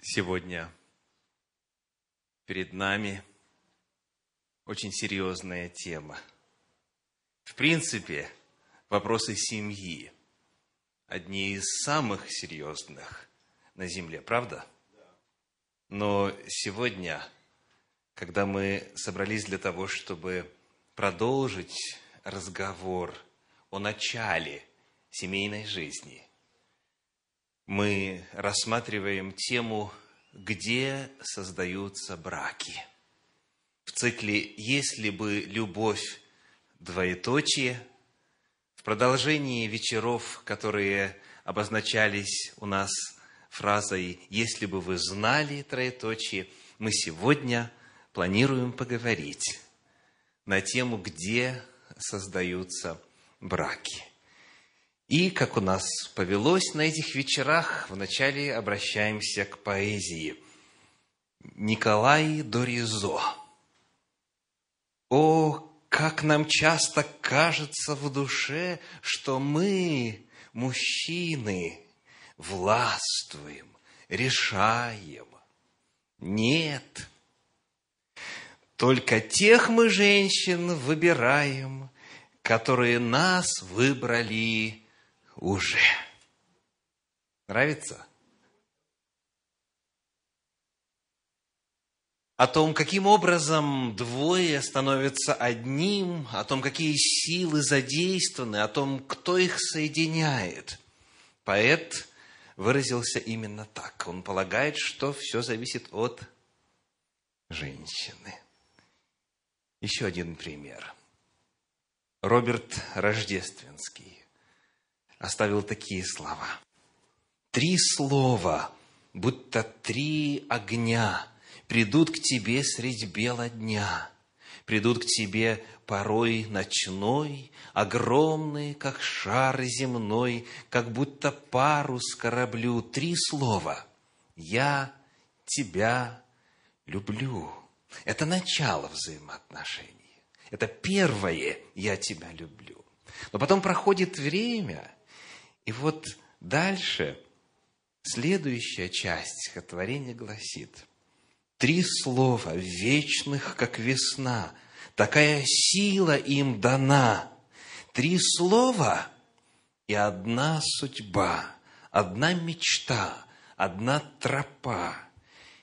Сегодня перед нами очень серьезная тема. В принципе, вопросы семьи одни из самых серьезных на Земле, правда? Но сегодня, когда мы собрались для того, чтобы продолжить разговор о начале семейной жизни, мы рассматриваем тему «Где создаются браки?» В цикле «Если бы любовь двоеточие» в продолжении вечеров, которые обозначались у нас фразой «Если бы вы знали троеточие», мы сегодня планируем поговорить на тему «Где создаются браки?» И, как у нас повелось на этих вечерах, вначале обращаемся к поэзии. Николай Доризо. О, как нам часто кажется в душе, что мы, мужчины, властвуем, решаем. Нет. Только тех мы, женщин, выбираем, которые нас выбрали уже. Нравится? О том, каким образом двое становятся одним, о том, какие силы задействованы, о том, кто их соединяет. Поэт выразился именно так. Он полагает, что все зависит от женщины. Еще один пример. Роберт Рождественский оставил такие слова. Три слова, будто три огня, придут к тебе средь бела дня, придут к тебе порой ночной, огромный, как шар земной, как будто парус кораблю. Три слова. Я тебя люблю. Это начало взаимоотношений. Это первое «я тебя люблю». Но потом проходит время, и вот дальше следующая часть стихотворения гласит, три слова, вечных, как весна, такая сила им дана, три слова и одна судьба, одна мечта, одна тропа.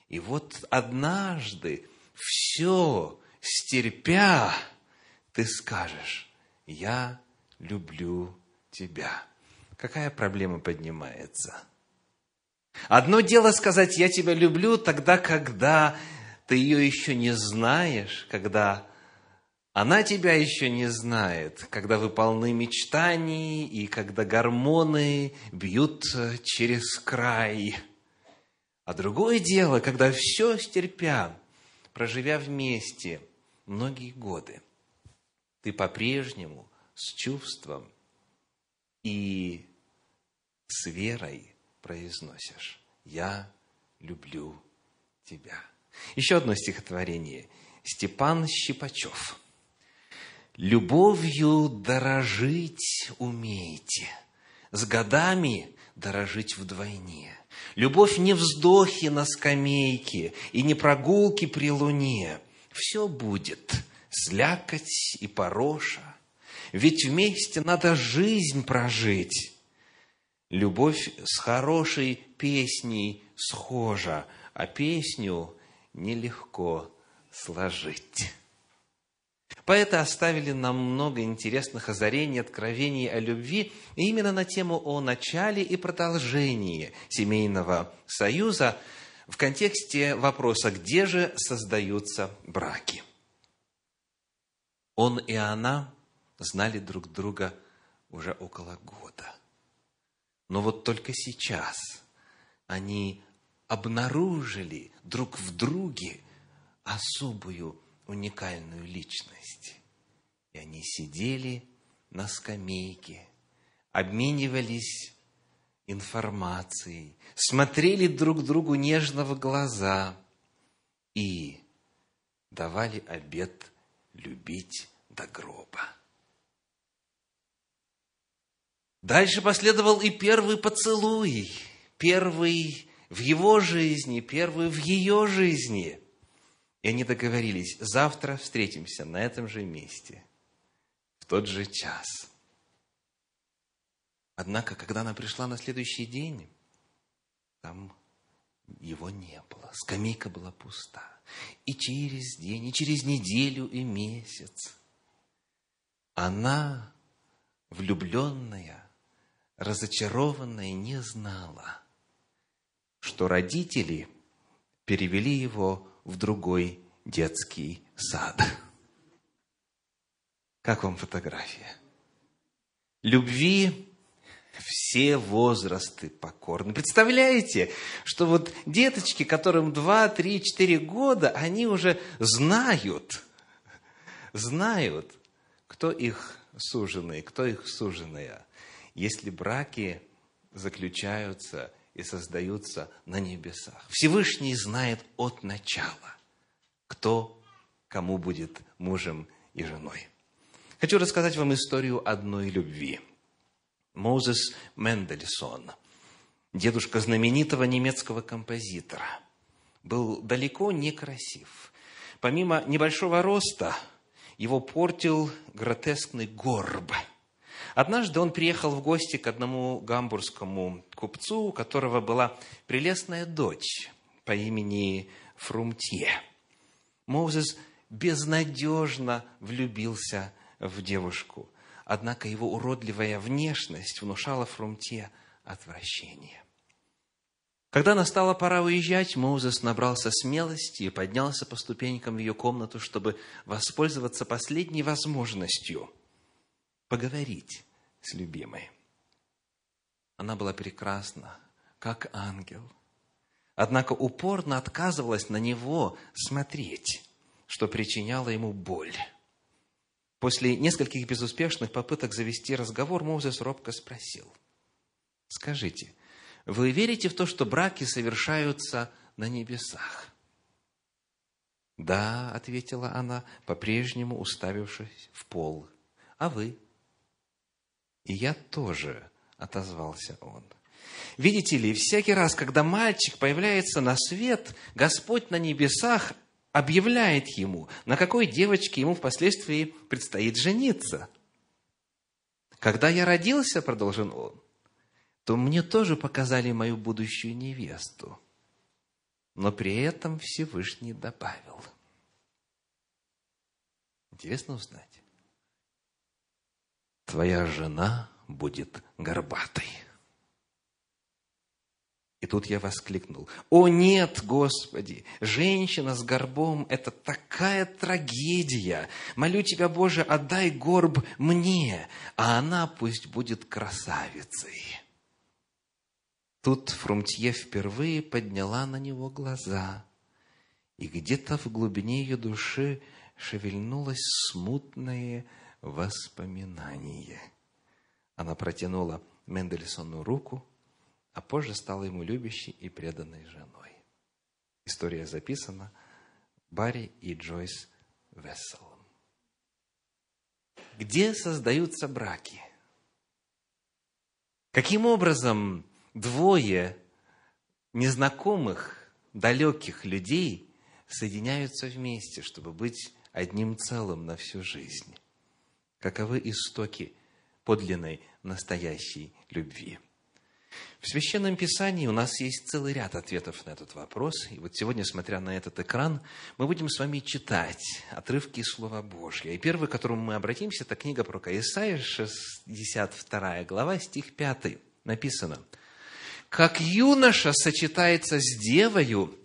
И вот однажды все стерпя, ты скажешь, я люблю тебя какая проблема поднимается? Одно дело сказать «я тебя люблю» тогда, когда ты ее еще не знаешь, когда она тебя еще не знает, когда вы полны мечтаний и когда гормоны бьют через край. А другое дело, когда все стерпя, проживя вместе многие годы, ты по-прежнему с чувством и с верой произносишь «Я люблю тебя». Еще одно стихотворение. Степан Щипачев. «Любовью дорожить умеете, с годами дорожить вдвойне. Любовь не вздохи на скамейке и не прогулки при луне. Все будет слякоть и пороша, ведь вместе надо жизнь прожить. Любовь с хорошей песней схожа, а песню нелегко сложить. Поэты оставили нам много интересных озарений, откровений о любви, именно на тему о начале и продолжении семейного союза в контексте вопроса, где же создаются браки. Он и она знали друг друга уже около года. Но вот только сейчас они обнаружили друг в друге особую уникальную личность. И они сидели на скамейке, обменивались информацией, смотрели друг другу нежно в глаза и давали обет любить до гроба. Дальше последовал и первый поцелуй, первый в его жизни, первую в ее жизни. И они договорились, завтра встретимся на этом же месте, в тот же час. Однако, когда она пришла на следующий день, там его не было. Скамейка была пуста. И через день, и через неделю, и месяц она, влюбленная, разочарованная, не знала, что родители перевели его в другой детский сад. Как вам фотография? Любви все возрасты покорны. Представляете, что вот деточки, которым 2, 3, 4 года, они уже знают, знают, кто их суженый, кто их суженая. Если браки заключаются и создаются на небесах. Всевышний знает от начала, кто кому будет мужем и женой. Хочу рассказать вам историю одной любви – Моузес Мендельсон, дедушка знаменитого немецкого композитора, был далеко не красив. Помимо небольшого роста, его портил гротескный горб. Однажды он приехал в гости к одному гамбургскому купцу, у которого была прелестная дочь по имени Фрумтье. Моузес безнадежно влюбился в девушку – Однако его уродливая внешность внушала Фрумте отвращение. Когда настала пора уезжать, Моузес набрался смелости и поднялся по ступенькам в ее комнату, чтобы воспользоваться последней возможностью поговорить с любимой. Она была прекрасна, как ангел. Однако упорно отказывалась на него смотреть, что причиняло ему боль. После нескольких безуспешных попыток завести разговор, Моузес робко спросил, «Скажите, вы верите в то, что браки совершаются на небесах?» «Да», — ответила она, по-прежнему уставившись в пол. «А вы?» «И я тоже», — отозвался он. Видите ли, всякий раз, когда мальчик появляется на свет, Господь на небесах объявляет ему, на какой девочке ему впоследствии предстоит жениться. Когда я родился, продолжил он, то мне тоже показали мою будущую невесту. Но при этом Всевышний добавил. Интересно узнать. Твоя жена будет горбатой. И тут я воскликнул, «О нет, Господи! Женщина с горбом – это такая трагедия! Молю Тебя, Боже, отдай горб мне, а она пусть будет красавицей!» Тут Фрумтье впервые подняла на него глаза, и где-то в глубине ее души шевельнулось смутное воспоминание. Она протянула Мендельсону руку – а позже стала ему любящей и преданной женой. История записана Барри и Джойс Весселом. Где создаются браки? Каким образом двое незнакомых, далеких людей соединяются вместе, чтобы быть одним целым на всю жизнь? Каковы истоки подлинной настоящей любви? В Священном Писании у нас есть целый ряд ответов на этот вопрос. И вот сегодня, смотря на этот экран, мы будем с вами читать отрывки Слова Божьего. И первый, к которому мы обратимся, это книга про Исаия, 62 глава, стих 5. Написано, «Как юноша сочетается с девою,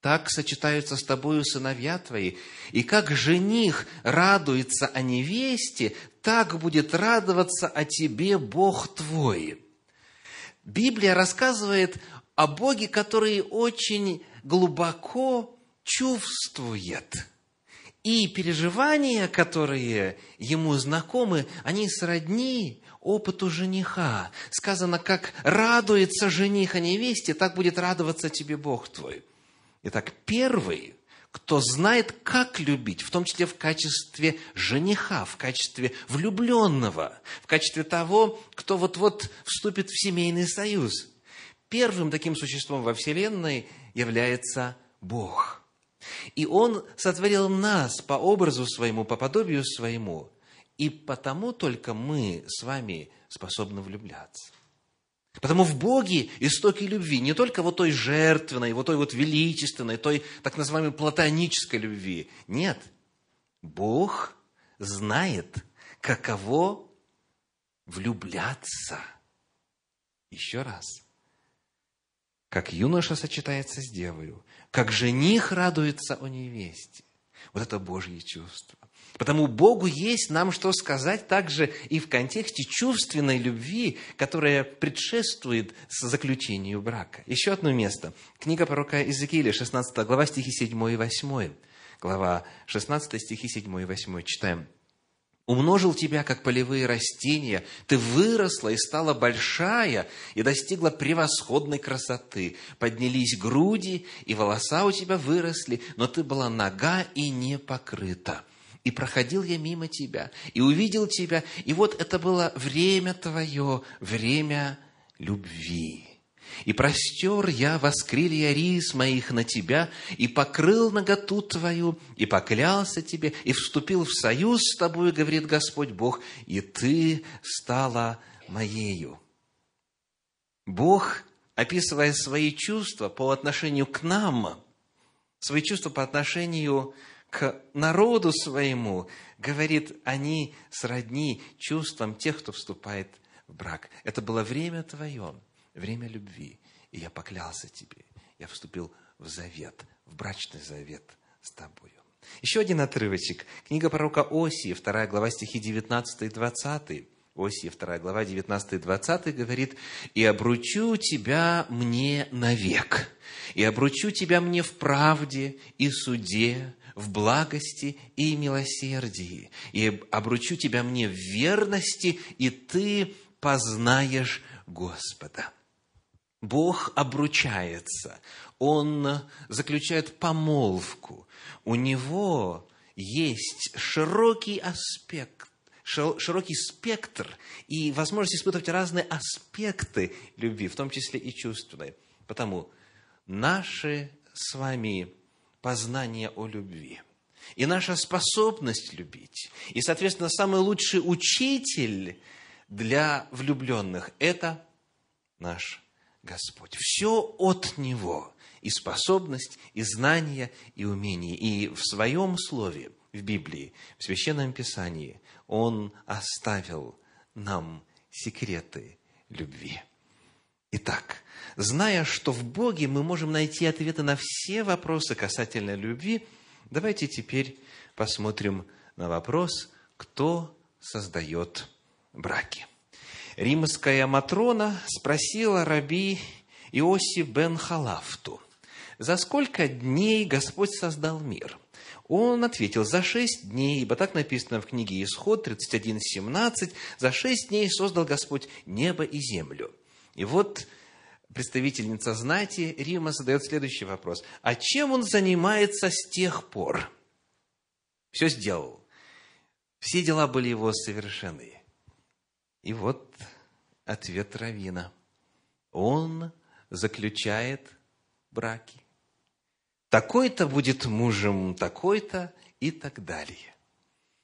так сочетаются с тобою сыновья твои, и как жених радуется о невесте, так будет радоваться о тебе Бог твой». Библия рассказывает о Боге, который очень глубоко чувствует. И переживания, которые ему знакомы, они сродни опыту жениха. Сказано, как радуется жених о невесте, так будет радоваться тебе Бог твой. Итак, первый кто знает, как любить, в том числе в качестве жениха, в качестве влюбленного, в качестве того, кто вот-вот вступит в семейный союз. первым таким существом во Вселенной является Бог. И Он сотворил нас по образу своему, по подобию своему. И потому только мы с вами способны влюбляться. Потому в Боге истоки любви, не только вот той жертвенной, вот той вот величественной, той так называемой платонической любви. Нет, Бог знает, каково влюбляться. Еще раз. Как юноша сочетается с девою, как жених радуется о невесте. Вот это Божье чувство. Потому Богу есть нам что сказать также и в контексте чувственной любви, которая предшествует заключению брака. Еще одно место. Книга пророка Иезекииля, 16 глава, стихи 7 и 8. Глава 16, стихи 7 и 8. Читаем умножил тебя, как полевые растения, ты выросла и стала большая, и достигла превосходной красоты. Поднялись груди, и волоса у тебя выросли, но ты была нога и не покрыта. И проходил я мимо тебя, и увидел тебя, и вот это было время твое, время любви. И простер я воскрилья рис моих на тебя, и покрыл наготу твою, и поклялся тебе, и вступил в союз с тобой, говорит Господь Бог, и ты стала моею. Бог, описывая свои чувства по отношению к нам, свои чувства по отношению к народу своему, говорит, они сродни чувствам тех, кто вступает в брак. Это было время твое – время любви. И я поклялся тебе, я вступил в завет, в брачный завет с тобою. Еще один отрывочек. Книга пророка Осии, 2 глава стихи 19 и 20. Осии, 2 глава, 19 и 20 говорит, «И обручу тебя мне навек, и обручу тебя мне в правде и суде, в благости и милосердии, и обручу тебя мне в верности, и ты познаешь Господа». Бог обручается, Он заключает помолвку. У Него есть широкий аспект, широкий спектр и возможность испытывать разные аспекты любви, в том числе и чувственной. Потому наши с вами познание о любви и наша способность любить, и, соответственно, самый лучший учитель для влюбленных – это наш Господь. Все от Него. И способность, и знание, и умение. И в Своем Слове, в Библии, в Священном Писании, Он оставил нам секреты любви. Итак, зная, что в Боге мы можем найти ответы на все вопросы касательно любви, давайте теперь посмотрим на вопрос, кто создает браки. Римская Матрона спросила раби Иосиф бен Халафту, за сколько дней Господь создал мир? Он ответил, за шесть дней, ибо так написано в книге Исход 31.17, за шесть дней создал Господь небо и землю. И вот представительница знати Рима задает следующий вопрос. А чем он занимается с тех пор? Все сделал. Все дела были его совершены. И вот ответ Равина. Он заключает браки. Такой-то будет мужем, такой-то и так далее.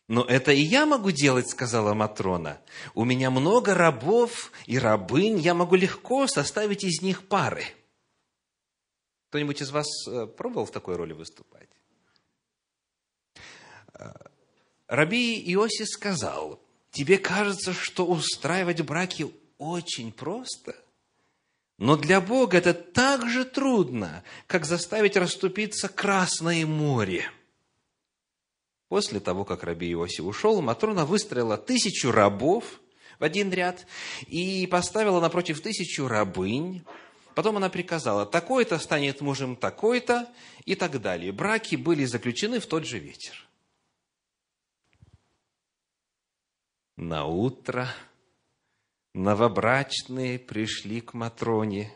Но это и я могу делать, сказала Матрона. У меня много рабов и рабынь, я могу легко составить из них пары. Кто-нибудь из вас э, пробовал в такой роли выступать? Э, Раби Иосиф сказал, тебе кажется, что устраивать браки очень просто, но для Бога это так же трудно, как заставить расступиться Красное море. После того, как Раби Иосиф ушел, Матрона выстроила тысячу рабов в один ряд и поставила напротив тысячу рабынь. Потом она приказала, такой-то станет мужем такой-то и так далее. Браки были заключены в тот же вечер. На утро новобрачные пришли к Матроне.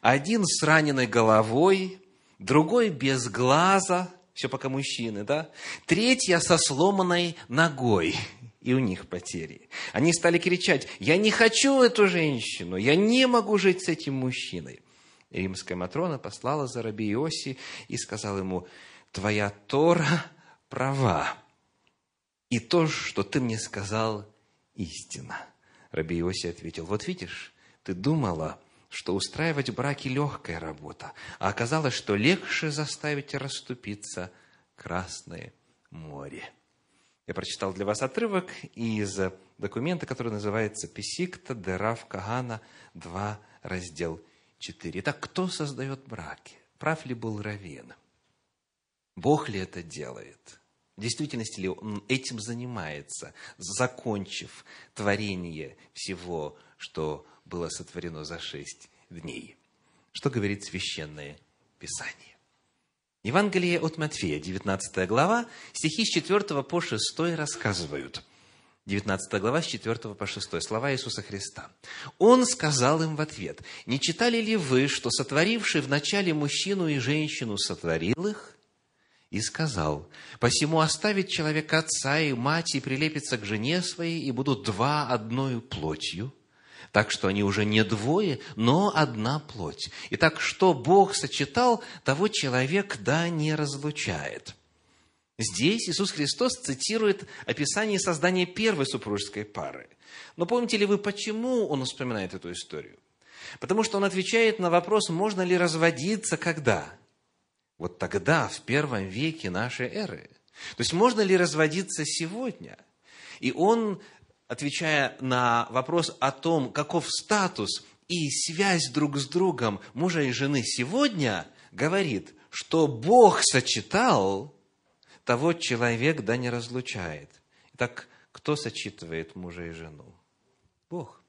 Один с раненой головой, другой без глаза, все пока мужчины, да? Третья со сломанной ногой. и у них потери. Они стали кричать, я не хочу эту женщину, я не могу жить с этим мужчиной. Римская Матрона послала за раби Иоси и сказала ему, твоя Тора права, и то, что ты мне сказал, истина. Раби Иоси ответил, вот видишь, ты думала, что устраивать браки легкая работа, а оказалось, что легче заставить расступиться Красное море. Я прочитал для вас отрывок из документа, который называется «Песикта Дерав Кагана 2, раздел 4». Итак, кто создает браки? Прав ли был Равин? Бог ли это делает? В действительности ли он этим занимается, закончив творение всего, что было сотворено за шесть дней? Что говорит Священное Писание? Евангелие от Матфея, 19 глава, стихи с 4 по 6 рассказывают. 19 глава, с 4 по 6, слова Иисуса Христа. Он сказал им в ответ, «Не читали ли вы, что сотворивший вначале мужчину и женщину сотворил их?» И сказал, «Посему оставит человек отца и мать и прилепится к жене своей, и будут два одною плотью». Так что они уже не двое, но одна плоть. Итак, что Бог сочетал, того человек да не разлучает. Здесь Иисус Христос цитирует описание создания первой супружеской пары. Но помните ли вы, почему он вспоминает эту историю? Потому что он отвечает на вопрос, можно ли разводиться когда? Вот тогда, в первом веке нашей эры. То есть, можно ли разводиться сегодня? И он отвечая на вопрос о том, каков статус и связь друг с другом мужа и жены сегодня, говорит, что Бог сочетал, того человек да не разлучает. Итак, кто сочетывает мужа и жену? Бог.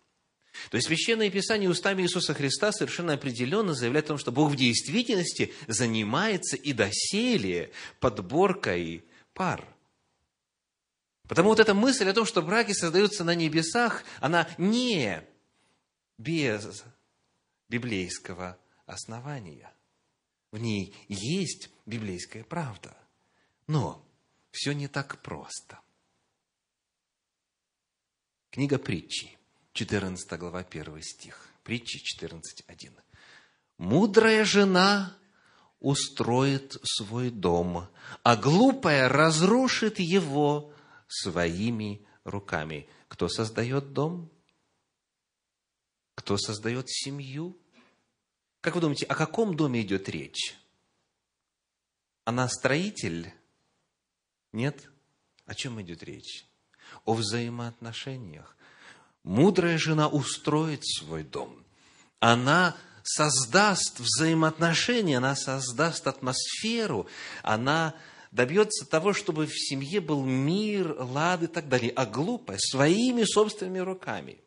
То есть Священное Писание устами Иисуса Христа совершенно определенно заявляет о том, что Бог в действительности занимается и доселе подборкой пар – Потому вот эта мысль о том, что браки создаются на небесах, она не без библейского основания. В ней есть библейская правда. Но все не так просто. Книга притчи, 14 глава, 1 стих. Притчи 14.1. «Мудрая жена устроит свой дом, а глупая разрушит его своими руками. Кто создает дом? Кто создает семью? Как вы думаете, о каком доме идет речь? Она строитель? Нет? О чем идет речь? О взаимоотношениях. Мудрая жена устроит свой дом. Она создаст взаимоотношения, она создаст атмосферу, она добьется того, чтобы в семье был мир, лад и так далее, а глупая своими собственными руками.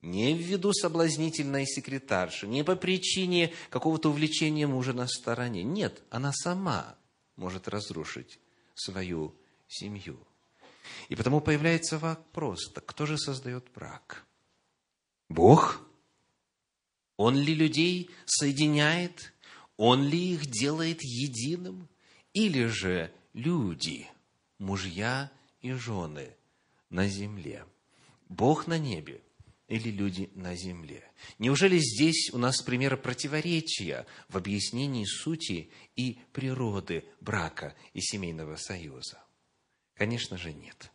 Не ввиду соблазнительной секретарши, не по причине какого-то увлечения мужа на стороне. Нет, она сама может разрушить свою семью. И потому появляется вопрос, так кто же создает брак? Бог? Он ли людей соединяет? Он ли их делает единым? Или же люди, мужья и жены на земле. Бог на небе или люди на земле. Неужели здесь у нас примеры противоречия в объяснении сути и природы брака и семейного союза? Конечно же нет.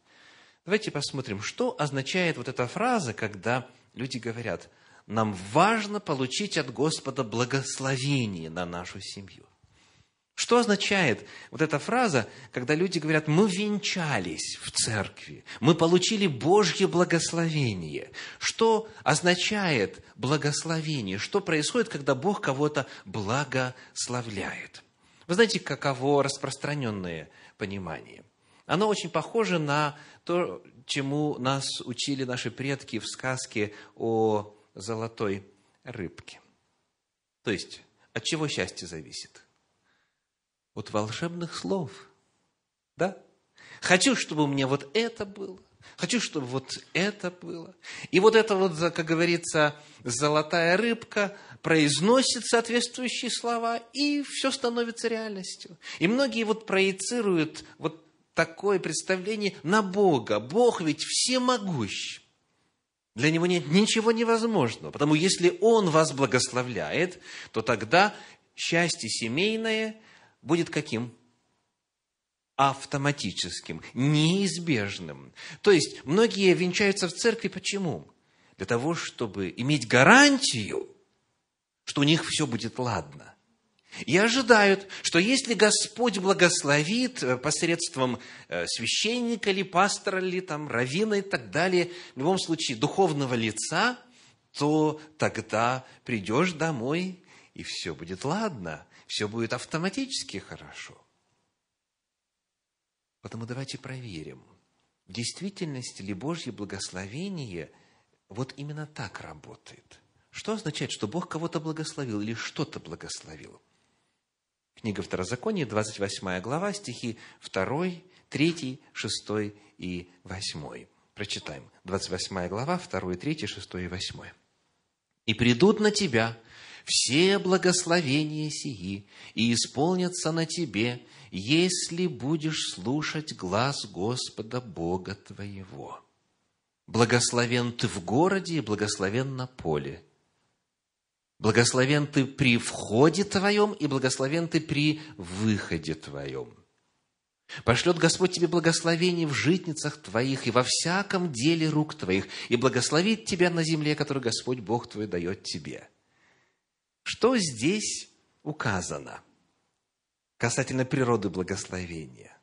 Давайте посмотрим, что означает вот эта фраза, когда люди говорят, нам важно получить от Господа благословение на нашу семью. Что означает вот эта фраза, когда люди говорят, мы венчались в церкви, мы получили Божье благословение? Что означает благословение? Что происходит, когда Бог кого-то благословляет? Вы знаете, каково распространенное понимание? Оно очень похоже на то, чему нас учили наши предки в сказке о золотой рыбке. То есть, от чего счастье зависит? От волшебных слов. Да? Хочу, чтобы у меня вот это было. Хочу, чтобы вот это было. И вот это вот, как говорится, золотая рыбка произносит соответствующие слова, и все становится реальностью. И многие вот проецируют вот такое представление на Бога. Бог ведь всемогущ. Для него нет ничего невозможного. Потому если Он вас благословляет, то тогда счастье семейное будет каким? Автоматическим, неизбежным. То есть, многие венчаются в церкви почему? Для того, чтобы иметь гарантию, что у них все будет ладно. И ожидают, что если Господь благословит э, посредством э, священника или пастора, или там, равина и так далее, в любом случае духовного лица, то тогда придешь домой, и все будет ладно, все будет автоматически хорошо. Потому давайте проверим, в действительности ли Божье благословение вот именно так работает. Что означает, что Бог кого-то благословил или что-то благословил? Книга Второзакония, 28 глава, стихи 2, 3, 6 и 8. Прочитаем. 28 глава, 2, 3, 6 и 8. «И придут на тебя все благословения сии, и исполнятся на тебе, если будешь слушать глаз Господа Бога твоего. Благословен ты в городе и благословен на поле, Благословен ты при входе твоем, и благословен ты при выходе твоем. Пошлет Господь тебе благословение в житницах твоих и во всяком деле рук твоих, и благословит тебя на земле, которую Господь Бог твой дает тебе. Что здесь указано касательно природы благословения?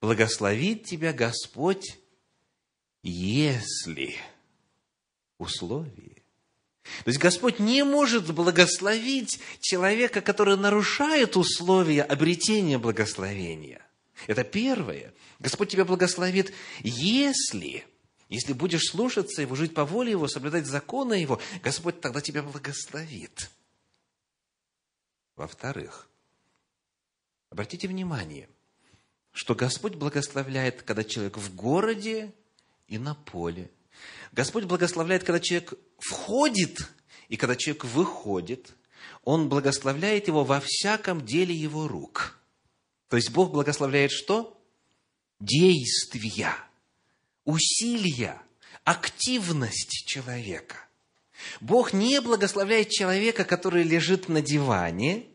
Благословит тебя Господь, если условие то есть Господь не может благословить человека, который нарушает условия обретения благословения. Это первое. Господь тебя благословит, если, если будешь слушаться Его, жить по воле Его, соблюдать законы Его, Господь тогда тебя благословит. Во-вторых, обратите внимание, что Господь благословляет, когда человек в городе и на поле – Господь благословляет, когда человек входит, и когда человек выходит, Он благословляет его во всяком деле его рук. То есть Бог благословляет что? Действия, усилия, активность человека. Бог не благословляет человека, который лежит на диване,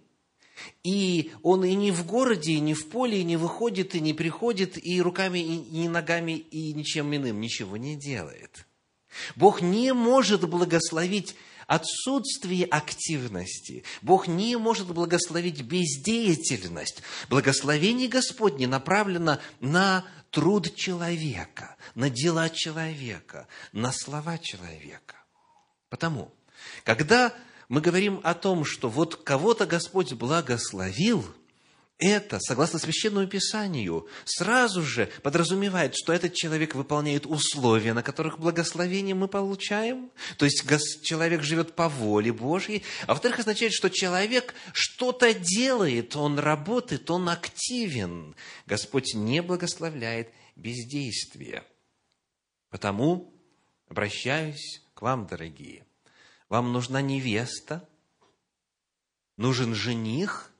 и он и не в городе, и не в поле, и не выходит, и не приходит, и руками, и ногами, и ничем иным ничего не делает – Бог не может благословить отсутствие активности. Бог не может благословить бездеятельность. Благословение Господне направлено на труд человека, на дела человека, на слова человека. Потому, когда мы говорим о том, что вот кого-то Господь благословил – это, согласно Священному Писанию, сразу же подразумевает, что этот человек выполняет условия, на которых благословение мы получаем. То есть человек живет по воле Божьей. А во-вторых, означает, что человек что-то делает, он работает, он активен. Господь не благословляет бездействие. Потому обращаюсь к вам, дорогие. Вам нужна невеста, нужен жених –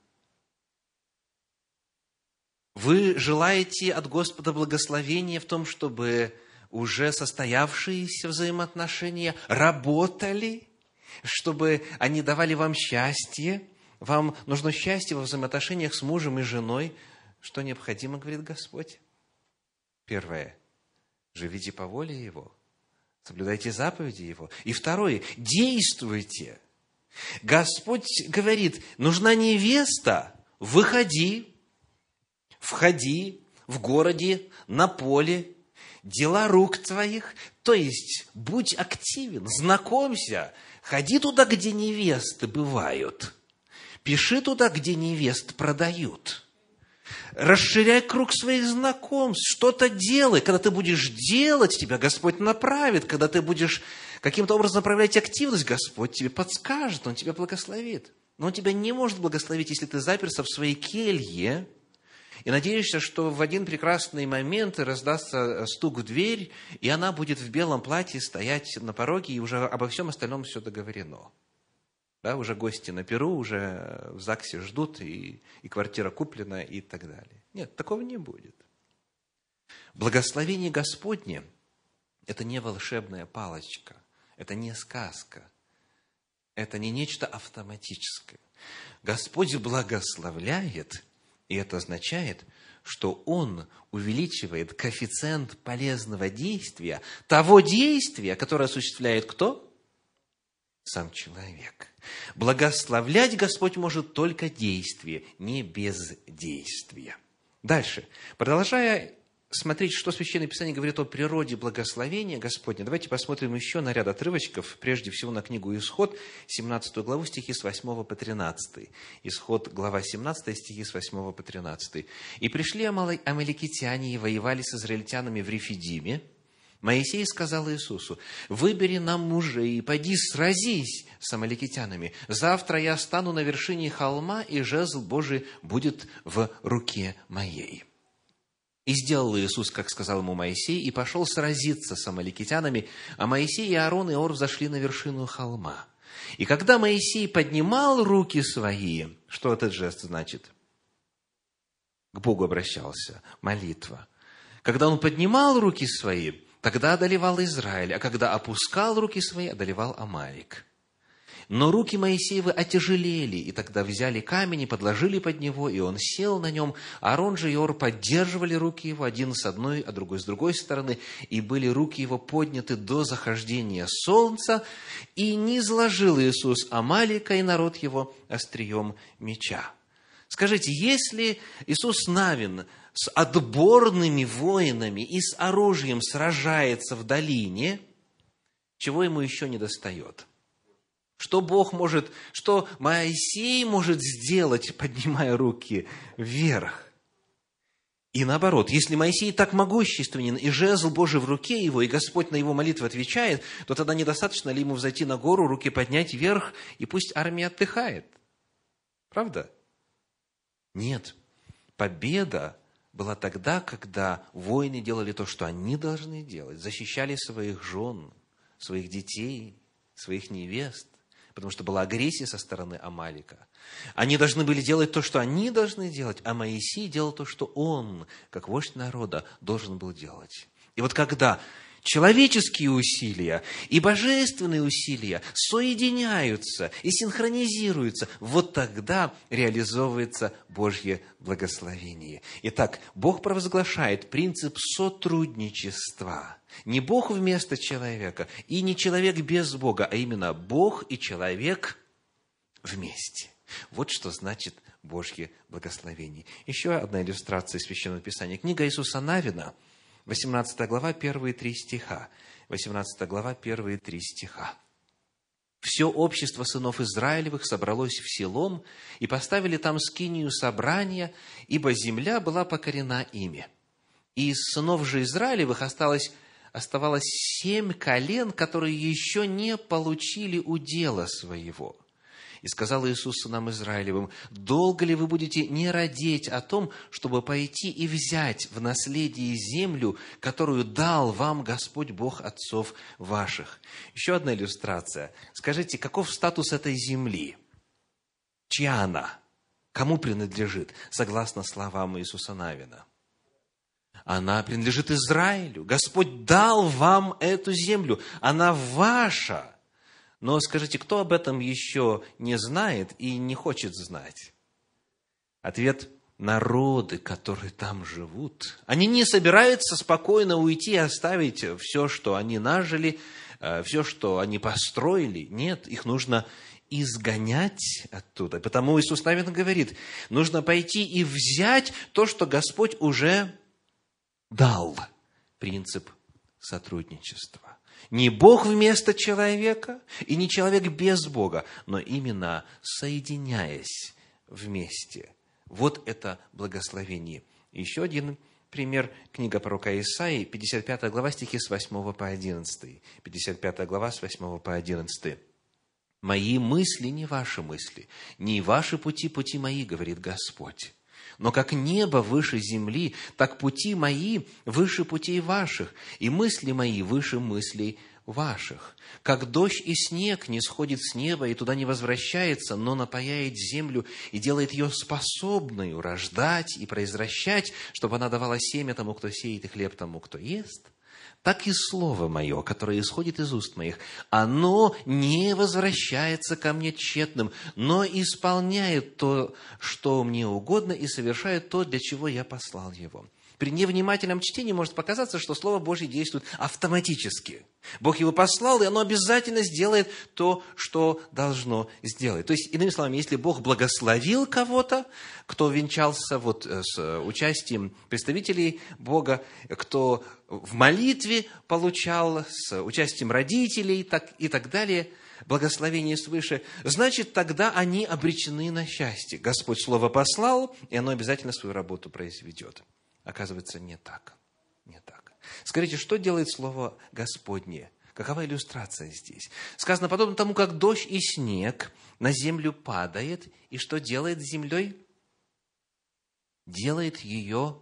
вы желаете от Господа благословения в том, чтобы уже состоявшиеся взаимоотношения работали, чтобы они давали вам счастье. Вам нужно счастье во взаимоотношениях с мужем и женой. Что необходимо, говорит Господь? Первое. Живите по воле Его. Соблюдайте заповеди Его. И второе. Действуйте. Господь говорит, нужна невеста, выходи, входи в городе, на поле, дела рук твоих, то есть будь активен, знакомься, ходи туда, где невесты бывают, пиши туда, где невест продают, расширяй круг своих знакомств, что-то делай, когда ты будешь делать, тебя Господь направит, когда ты будешь каким-то образом направлять активность, Господь тебе подскажет, Он тебя благословит. Но Он тебя не может благословить, если ты заперся в своей келье, и надеешься, что в один прекрасный момент раздастся стук в дверь, и она будет в белом платье стоять на пороге, и уже обо всем остальном все договорено. Да, уже гости на Перу, уже в ЗАГСе ждут, и, и квартира куплена, и так далее. Нет, такого не будет. Благословение Господне – это не волшебная палочка, это не сказка, это не нечто автоматическое. Господь благословляет, и это означает, что Он увеличивает коэффициент полезного действия, того действия, которое осуществляет кто? Сам человек. Благословлять Господь может только действие, не бездействие. Дальше. Продолжая смотреть, что Священное Писание говорит о природе благословения Господня, давайте посмотрим еще на ряд отрывочков, прежде всего на книгу Исход, 17 главу, стихи с 8 по 13. Исход, глава 17, стихи с 8 по 13. «И пришли амаликитяне и воевали с израильтянами в Рефидиме, Моисей сказал Иисусу, выбери нам мужей и поди сразись с амаликитянами. Завтра я стану на вершине холма, и жезл Божий будет в руке моей. И сделал Иисус, как сказал ему Моисей, и пошел сразиться с амаликитянами, а Моисей и Аарон и Ор взошли на вершину холма. И когда Моисей поднимал руки свои, что этот жест значит? К Богу обращался, молитва. Когда он поднимал руки свои, тогда одолевал Израиль, а когда опускал руки свои, одолевал Амалик. Но руки Моисеевы отяжелели, и тогда взяли камень и подложили под него, и он сел на нем. Аарон же и Ор поддерживали руки его, один с одной, а другой с другой стороны, и были руки его подняты до захождения солнца, и не изложил Иисус Амалика и народ его острием меча. Скажите, если Иисус Навин с отборными воинами и с оружием сражается в долине, чего ему еще не достает? Что Бог может, что Моисей может сделать, поднимая руки вверх? И наоборот, если Моисей так могущественен, и жезл Божий в руке его, и Господь на его молитвы отвечает, то тогда недостаточно ли ему взойти на гору, руки поднять вверх, и пусть армия отдыхает? Правда? Нет. Победа была тогда, когда воины делали то, что они должны делать, защищали своих жен, своих детей, своих невест потому что была агрессия со стороны Амалика. Они должны были делать то, что они должны делать, а Моисей делал то, что он, как вождь народа, должен был делать. И вот когда человеческие усилия и божественные усилия соединяются и синхронизируются, вот тогда реализовывается Божье благословение. Итак, Бог провозглашает принцип сотрудничества. Не Бог вместо человека и не человек без Бога, а именно Бог и человек вместе. Вот что значит Божье благословение. Еще одна иллюстрация Священного Писания. Книга Иисуса Навина – 18 глава, первые три стиха. 18 глава, первые три стиха. Все общество сынов Израилевых собралось в селом и поставили там скинию собрания, ибо земля была покорена ими. И из сынов же Израилевых осталось, оставалось семь колен, которые еще не получили удела своего – и сказал Иисус нам Израилевым, «Долго ли вы будете не родить о том, чтобы пойти и взять в наследие землю, которую дал вам Господь Бог отцов ваших?» Еще одна иллюстрация. Скажите, каков статус этой земли? Чья она? Кому принадлежит, согласно словам Иисуса Навина? Она принадлежит Израилю. Господь дал вам эту землю. Она ваша. Но скажите, кто об этом еще не знает и не хочет знать? Ответ – народы, которые там живут. Они не собираются спокойно уйти и оставить все, что они нажили, э, все, что они построили. Нет, их нужно изгонять оттуда. Потому Иисус Навин говорит, нужно пойти и взять то, что Господь уже дал. Принцип сотрудничества. Не Бог вместо человека и не человек без Бога, но именно соединяясь вместе. Вот это благословение. Еще один пример. Книга пророка Исаии, 55 глава, стихи с 8 по 11. 55 глава, с 8 по 11. «Мои мысли не ваши мысли, не ваши пути пути мои, говорит Господь. Но как небо выше земли, так пути мои выше путей ваших, и мысли мои выше мыслей ваших. Как дождь и снег не сходит с неба и туда не возвращается, но напаяет землю и делает ее способной рождать и произвращать, чтобы она давала семя тому, кто сеет, и хлеб тому, кто ест – так и слово мое, которое исходит из уст моих, оно не возвращается ко мне тщетным, но исполняет то, что мне угодно, и совершает то, для чего я послал его при невнимательном чтении может показаться, что Слово Божье действует автоматически. Бог его послал, и оно обязательно сделает то, что должно сделать. То есть, иными словами, если Бог благословил кого-то, кто венчался вот э, с участием представителей Бога, кто в молитве получал с участием родителей так, и так далее – благословение свыше, значит, тогда они обречены на счастье. Господь Слово послал, и оно обязательно свою работу произведет. Оказывается, не так. Не так. Скажите, что делает Слово Господне? Какова иллюстрация здесь? Сказано, подобно тому, как дождь и снег на землю падает, и что делает с землей? Делает ее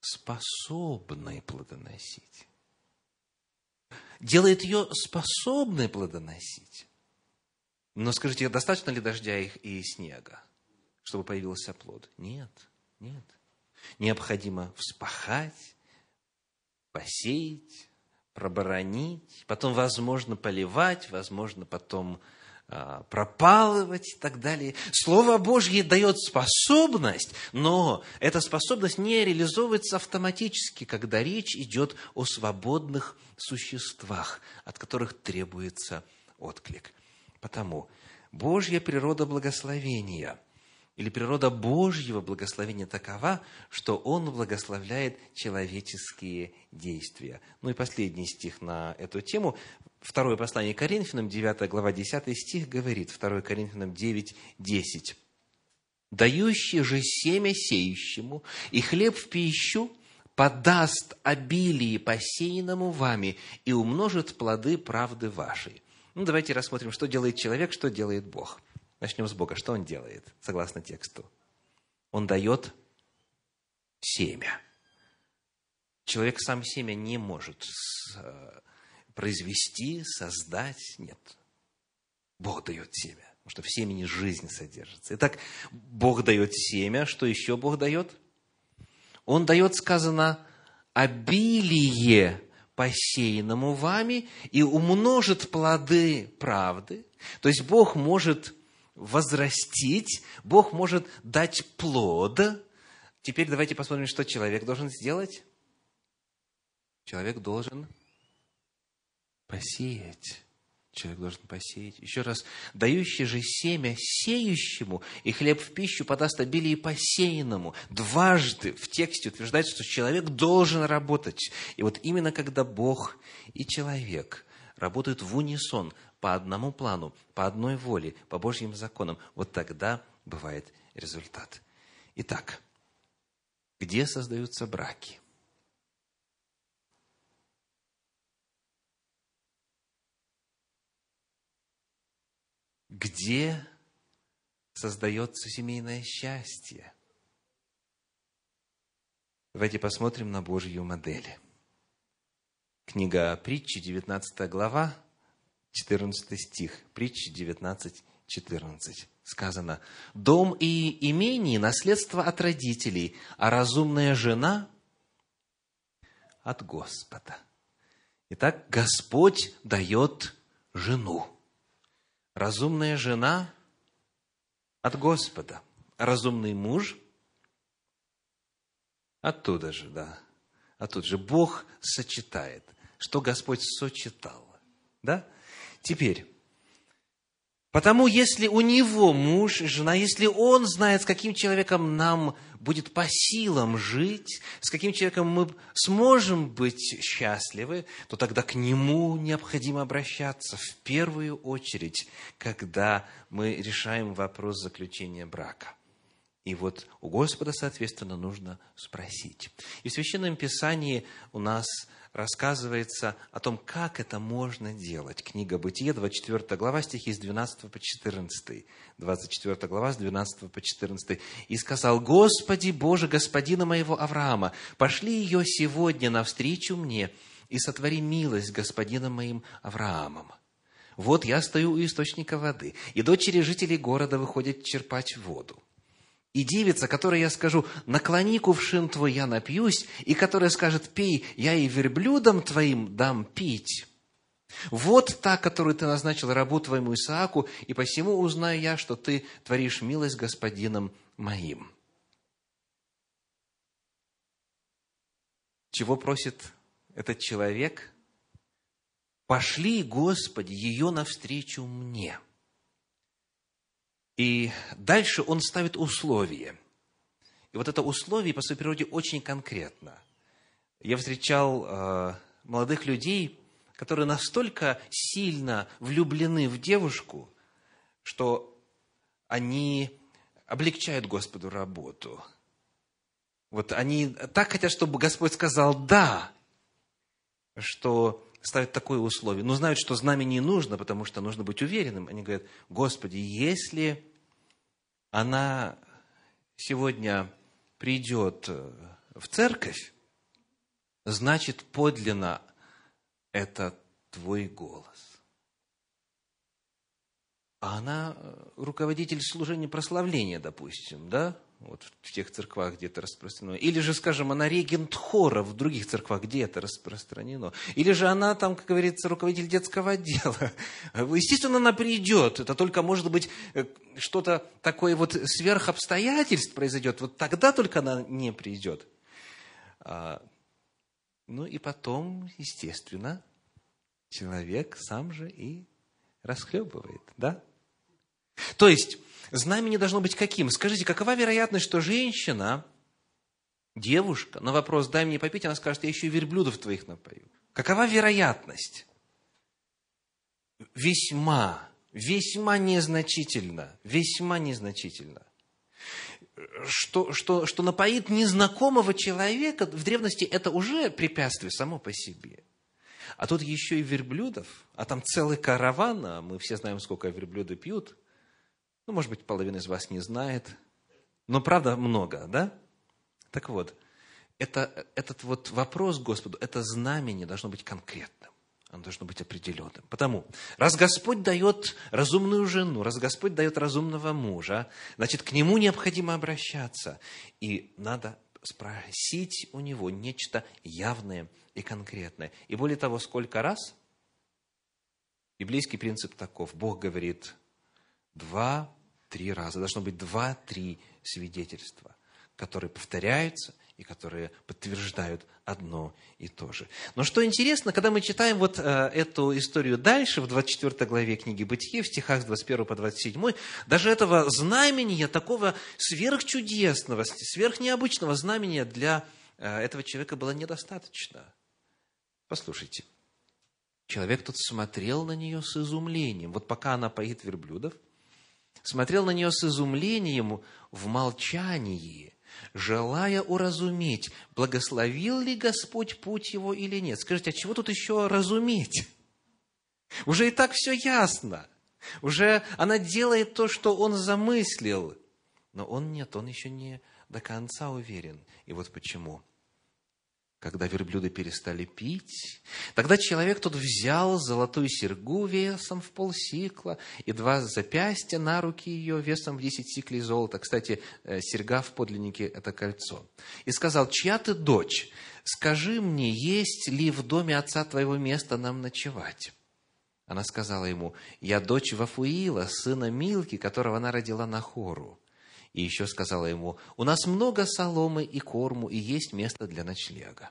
способной плодоносить. Делает ее способной плодоносить. Но скажите, достаточно ли дождя и снега, чтобы появился плод? Нет, нет необходимо вспахать, посеять, проборонить, потом, возможно, поливать, возможно, потом а, пропалывать и так далее. Слово Божье дает способность, но эта способность не реализовывается автоматически, когда речь идет о свободных существах, от которых требуется отклик. Потому Божья природа благословения – или природа Божьего благословения такова, что Он благословляет человеческие действия. Ну и последний стих на эту тему. Второе послание Коринфянам, 9 глава, 10 стих говорит, 2 Коринфянам 9, 10. «Дающий же семя сеющему и хлеб в пищу подаст обилие посеянному вами и умножит плоды правды вашей». Ну, давайте рассмотрим, что делает человек, что делает Бог – Начнем с Бога. Что Он делает, согласно тексту? Он дает семя. Человек сам семя не может э, произвести, создать. Нет. Бог дает семя. Потому что в семени жизнь содержится. Итак, Бог дает семя. Что еще Бог дает? Он дает, сказано, обилие посеянному вами и умножит плоды правды. То есть Бог может возрастить, Бог может дать плод. Теперь давайте посмотрим, что человек должен сделать. Человек должен посеять. Человек должен посеять. Еще раз, дающий же семя сеющему, и хлеб в пищу подаст обилие посеянному. Дважды в тексте утверждается, что человек должен работать. И вот именно когда Бог и человек работают в унисон, по одному плану, по одной воле, по Божьим законам, вот тогда бывает результат. Итак, где создаются браки? Где создается семейное счастье? Давайте посмотрим на Божью модель. Книга притчи, 19 глава, 14 стих, притчи 19, 14. Сказано, «Дом и имение – наследство от родителей, а разумная жена – от Господа». Итак, Господь дает жену. Разумная жена – от Господа. Разумный муж – оттуда же, да. Оттуда же Бог сочетает. Что Господь сочетал. Да? Теперь, потому если у него муж и жена, если он знает, с каким человеком нам будет по силам жить, с каким человеком мы сможем быть счастливы, то тогда к нему необходимо обращаться в первую очередь, когда мы решаем вопрос заключения брака. И вот у Господа, соответственно, нужно спросить. И в Священном Писании у нас рассказывается о том, как это можно делать. Книга Бытие, 24 глава, стихи с 12 по 14. 24 глава, с 12 по 14. «И сказал, Господи Боже, господина моего Авраама, пошли ее сегодня навстречу мне, и сотвори милость господином моим Авраамом. Вот я стою у источника воды, и дочери жителей города выходят черпать воду. И девица, которой я скажу, наклони кувшин твой, я напьюсь, и которая скажет, пей, я и верблюдам твоим дам пить. Вот та, которую ты назначил рабу твоему Исааку, и посему узнаю я, что ты творишь милость господином моим. Чего просит этот человек? Пошли, Господи, ее навстречу мне. И дальше он ставит условие. И вот это условие, по своей природе, очень конкретно. Я встречал э, молодых людей, которые настолько сильно влюблены в девушку, что они облегчают Господу работу. Вот они так хотят, чтобы Господь сказал «да», что ставят такое условие. Но знают, что знамя не нужно, потому что нужно быть уверенным. Они говорят, Господи, если она сегодня придет в церковь, значит, подлинно это твой голос. А она руководитель служения прославления, допустим, да? Вот в тех церквах, где это распространено. Или же, скажем, она регент хора в других церквах, где это распространено. Или же она там, как говорится, руководитель детского отдела. Естественно, она придет. Это только, может быть, э, что-то такое вот сверх обстоятельств произойдет. Вот тогда только она не придет. А, ну и потом, естественно, человек сам же и расхлебывает, да? То есть, знамение должно быть каким? Скажите, какова вероятность, что женщина, девушка, на вопрос «дай мне попить», она скажет, я еще и верблюдов твоих напою. Какова вероятность? Весьма, весьма незначительно, весьма незначительно. Что, что, что напоит незнакомого человека, в древности это уже препятствие само по себе. А тут еще и верблюдов, а там целый караван, а мы все знаем, сколько верблюды пьют – ну, может быть, половина из вас не знает, но правда много, да? Так вот, это, этот вот вопрос Господу, это знамение должно быть конкретным. Оно должно быть определенным. Потому, раз Господь дает разумную жену, раз Господь дает разумного мужа, значит, к нему необходимо обращаться. И надо спросить у него нечто явное и конкретное. И более того, сколько раз? Библейский принцип таков. Бог говорит, два, три раза. Должно быть два-три свидетельства, которые повторяются и которые подтверждают одно и то же. Но что интересно, когда мы читаем вот э, эту историю дальше, в 24 главе книги Бытие, в стихах с 21 по 27, даже этого знамения, такого сверхчудесного, сверхнеобычного знамения для э, этого человека было недостаточно. Послушайте, человек тут смотрел на нее с изумлением. Вот пока она поит верблюдов, смотрел на нее с изумлением в молчании, желая уразуметь, благословил ли Господь путь его или нет. Скажите, а чего тут еще разуметь? Уже и так все ясно. Уже она делает то, что он замыслил. Но он нет, он еще не до конца уверен. И вот почему – когда верблюды перестали пить, тогда человек тот взял золотую серьгу весом в полсикла и два запястья на руки ее весом в десять сиклей золота. Кстати, э, серьга в подлиннике – это кольцо. И сказал, чья ты дочь? Скажи мне, есть ли в доме отца твоего места нам ночевать? Она сказала ему, я дочь Вафуила, сына Милки, которого она родила на хору. И еще сказала ему, у нас много соломы и корму, и есть место для ночлега.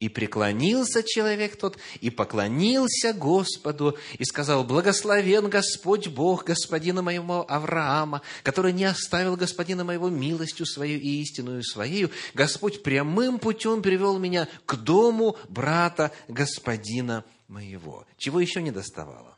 И преклонился человек тот, и поклонился Господу, и сказал, благословен Господь Бог господина моего Авраама, который не оставил господина моего милостью свою и истинную своею. Господь прямым путем привел меня к дому брата господина моего. Чего еще не доставало?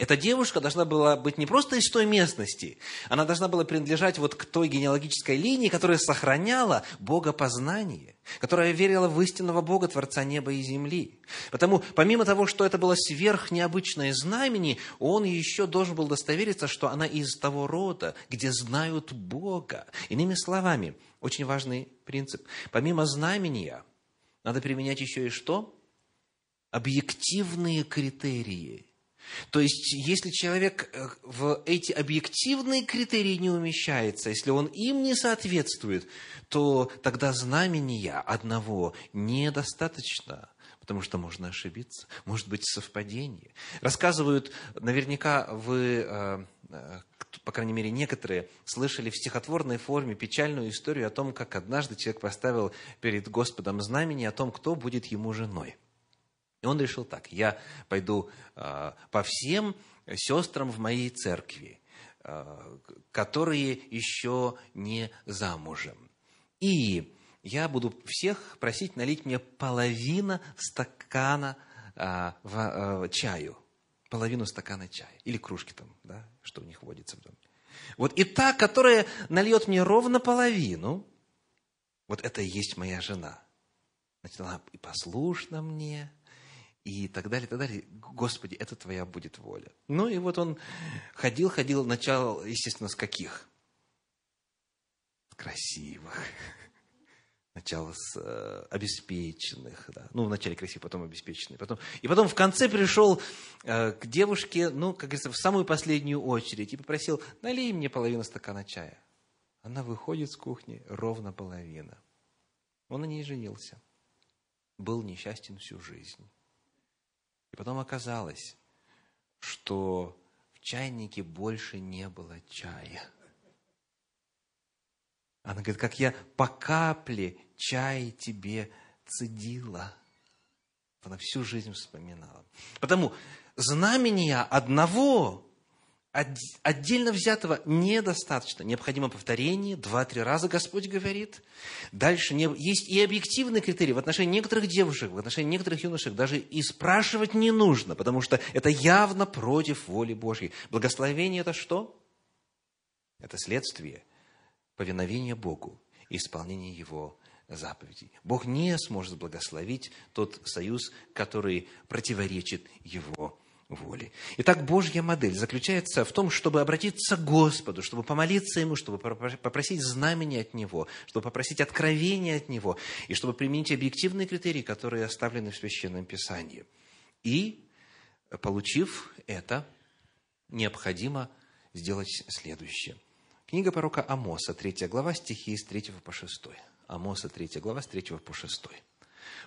Эта девушка должна была быть не просто из той местности, она должна была принадлежать вот к той генеалогической линии, которая сохраняла богопознание, которая верила в истинного Бога, Творца неба и земли. Потому, помимо того, что это было сверхнеобычное знамение, он еще должен был удостовериться, что она из того рода, где знают Бога. Иными словами, очень важный принцип. Помимо знамения, надо применять еще и что? объективные критерии. То есть, если человек э, в эти объективные критерии не умещается, если он им не соответствует, то тогда знамения одного недостаточно, потому что можно ошибиться, может быть совпадение. Рассказывают, наверняка вы, э, э, по крайней мере некоторые, слышали в стихотворной форме печальную историю о том, как однажды человек поставил перед Господом знамение о том, кто будет ему женой. И он решил так, я пойду э, по всем сестрам в моей церкви, э, которые еще не замужем. И я буду всех просить налить мне половину стакана э, в, чаю. Половину стакана чая. Или кружки там, да, что у них водится в доме. Вот и та, которая нальет мне ровно половину, вот это и есть моя жена. Значит, она и послушна мне, и так далее, так далее. Господи, это Твоя будет воля. Ну и вот он ходил, ходил, начало, естественно, с каких? Красивых. Начало с э, обеспеченных, да. ну, вначале красивых, потом обеспеченных. Потом... И потом в конце пришел э, к девушке, ну, как говорится, в самую последнюю очередь и попросил, налей мне половину стакана чая. Она выходит с кухни, ровно половина. Он на ней женился. Был несчастен всю жизнь. И потом оказалось, что в чайнике больше не было чая. Она говорит, как я по капле чай тебе цедила. Она всю жизнь вспоминала. Потому знамения одного Отдельно взятого недостаточно. Необходимо повторение, два-три раза Господь говорит. Дальше есть и объективные критерии. В отношении некоторых девушек, в отношении некоторых юношек даже и спрашивать не нужно, потому что это явно против воли Божьей. Благословение – это что? Это следствие повиновения Богу и исполнения Его заповедей. Бог не сможет благословить тот союз, который противоречит Его воли. Итак, Божья модель заключается в том, чтобы обратиться к Господу, чтобы помолиться Ему, чтобы попросить знамения от Него, чтобы попросить откровения от Него, и чтобы применить объективные критерии, которые оставлены в Священном Писании. И, получив это, необходимо сделать следующее. Книга пророка Амоса, 3 глава, стихи с 3 по 6. Амоса, 3 глава, с 3 по 6.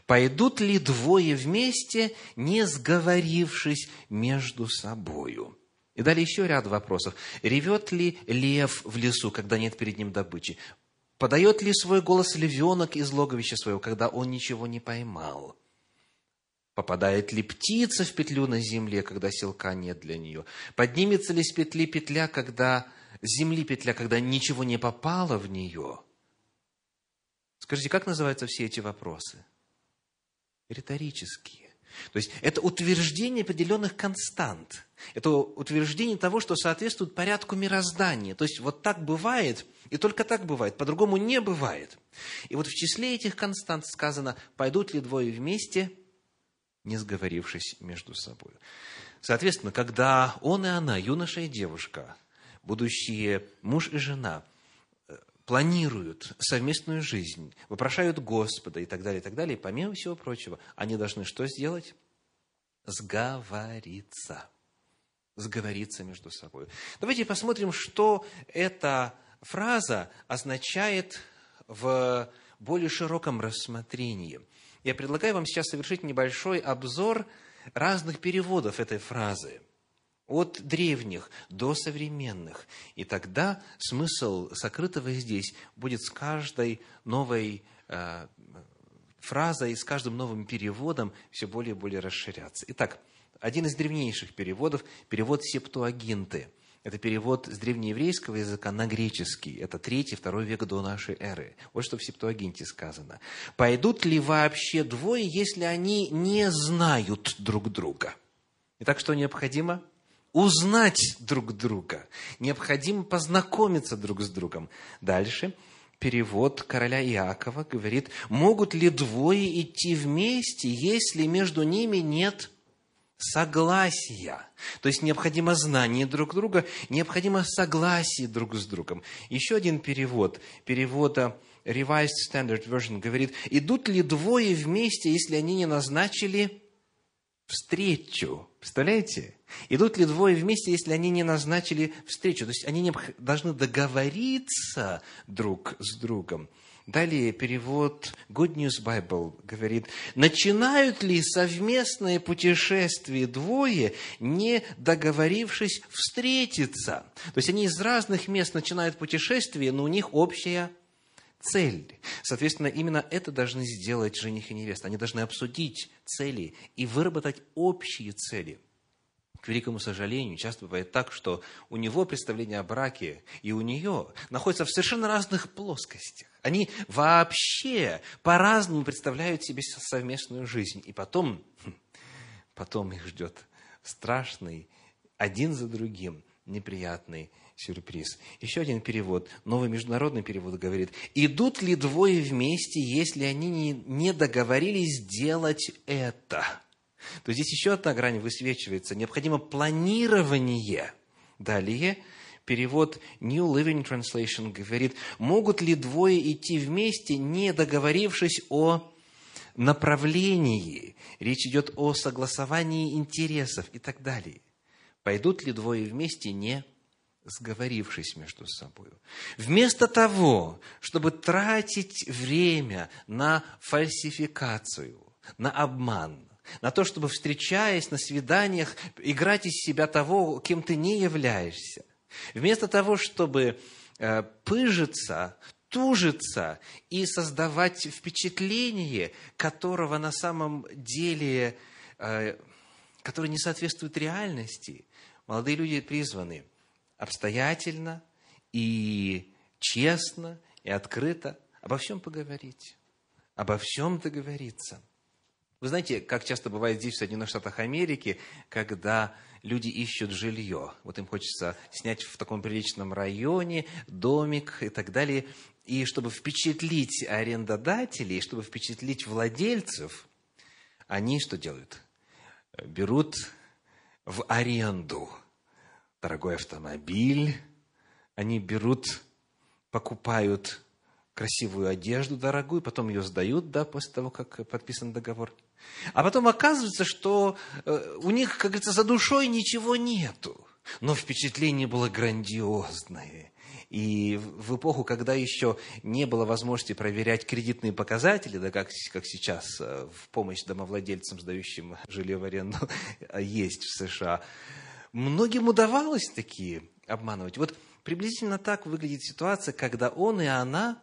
Пойдут ли двое вместе, не сговорившись между собою? И далее еще ряд вопросов. Ревет ли лев в лесу, когда нет перед ним добычи? Подает ли свой голос львенок из логовища своего, когда он ничего не поймал? Попадает ли птица в петлю на земле, когда селка нет для нее? Поднимется ли с петли петля, когда земли петля, когда ничего не попало в нее? Скажите, как называются все эти вопросы? Риторические. То есть это утверждение определенных констант. Это утверждение того, что соответствует порядку мироздания. То есть вот так бывает, и только так бывает, по-другому не бывает. И вот в числе этих констант сказано, пойдут ли двое вместе, не сговорившись между собой. Соответственно, когда он и она, юноша и девушка, будущие муж и жена, планируют совместную жизнь, вопрошают Господа и так далее, и так далее, и помимо всего прочего, они должны что сделать? Сговориться. Сговориться между собой. Давайте посмотрим, что эта фраза означает в более широком рассмотрении. Я предлагаю вам сейчас совершить небольшой обзор разных переводов этой фразы – от древних до современных. И тогда смысл сокрытого здесь будет с каждой новой э, фразой, с каждым новым переводом все более и более расширяться. Итак, один из древнейших переводов – перевод Септуагинты. Это перевод с древнееврейского языка на греческий. Это третий, второй век до нашей эры. Вот что в Септуагинте сказано. «Пойдут ли вообще двое, если они не знают друг друга?» Итак, что необходимо? Узнать друг друга, необходимо познакомиться друг с другом. Дальше перевод короля Иакова говорит, могут ли двое идти вместе, если между ними нет согласия. То есть необходимо знание друг друга, необходимо согласие друг с другом. Еще один перевод, перевода Revised Standard Version говорит, идут ли двое вместе, если они не назначили встречу. Представляете? Идут ли двое вместе, если они не назначили встречу? То есть они не должны договориться друг с другом. Далее перевод Good News Bible говорит, начинают ли совместное путешествие двое, не договорившись встретиться? То есть они из разных мест начинают путешествие, но у них общая цель. Соответственно, именно это должны сделать жених и невеста. Они должны обсудить цели и выработать общие цели – к великому сожалению, часто бывает так, что у него представление о браке и у нее находятся в совершенно разных плоскостях. Они вообще по-разному представляют себе совместную жизнь. И потом, хм, потом их ждет страшный, один за другим, неприятный сюрприз. Еще один перевод, новый международный перевод говорит, идут ли двое вместе, если они не, договорились сделать это? то здесь еще одна грань высвечивается. Необходимо планирование. Далее, перевод New Living Translation говорит, могут ли двое идти вместе, не договорившись о направлении. Речь идет о согласовании интересов и так далее. Пойдут ли двое вместе, не сговорившись между собой. Вместо того, чтобы тратить время на фальсификацию, на обман, на то, чтобы, встречаясь на свиданиях, играть из себя того, кем ты не являешься. Вместо того, чтобы э, пыжиться, тужиться и создавать впечатление, которого на самом деле, э, которое не соответствует реальности, молодые люди призваны обстоятельно и честно и открыто обо всем поговорить, обо всем договориться – вы знаете, как часто бывает здесь, в Соединенных Штатах Америки, когда люди ищут жилье. Вот им хочется снять в таком приличном районе домик и так далее. И чтобы впечатлить арендодателей, чтобы впечатлить владельцев, они что делают? Берут в аренду дорогой автомобиль, они берут, покупают красивую одежду дорогую, потом ее сдают, да, после того, как подписан договор. А потом оказывается, что э, у них, как говорится, за душой ничего нету. Но впечатление было грандиозное. И в эпоху, когда еще не было возможности проверять кредитные показатели, да как, как сейчас э, в помощь домовладельцам, сдающим жилье в аренду, есть в США, многим удавалось такие обманывать. Вот приблизительно так выглядит ситуация, когда он и она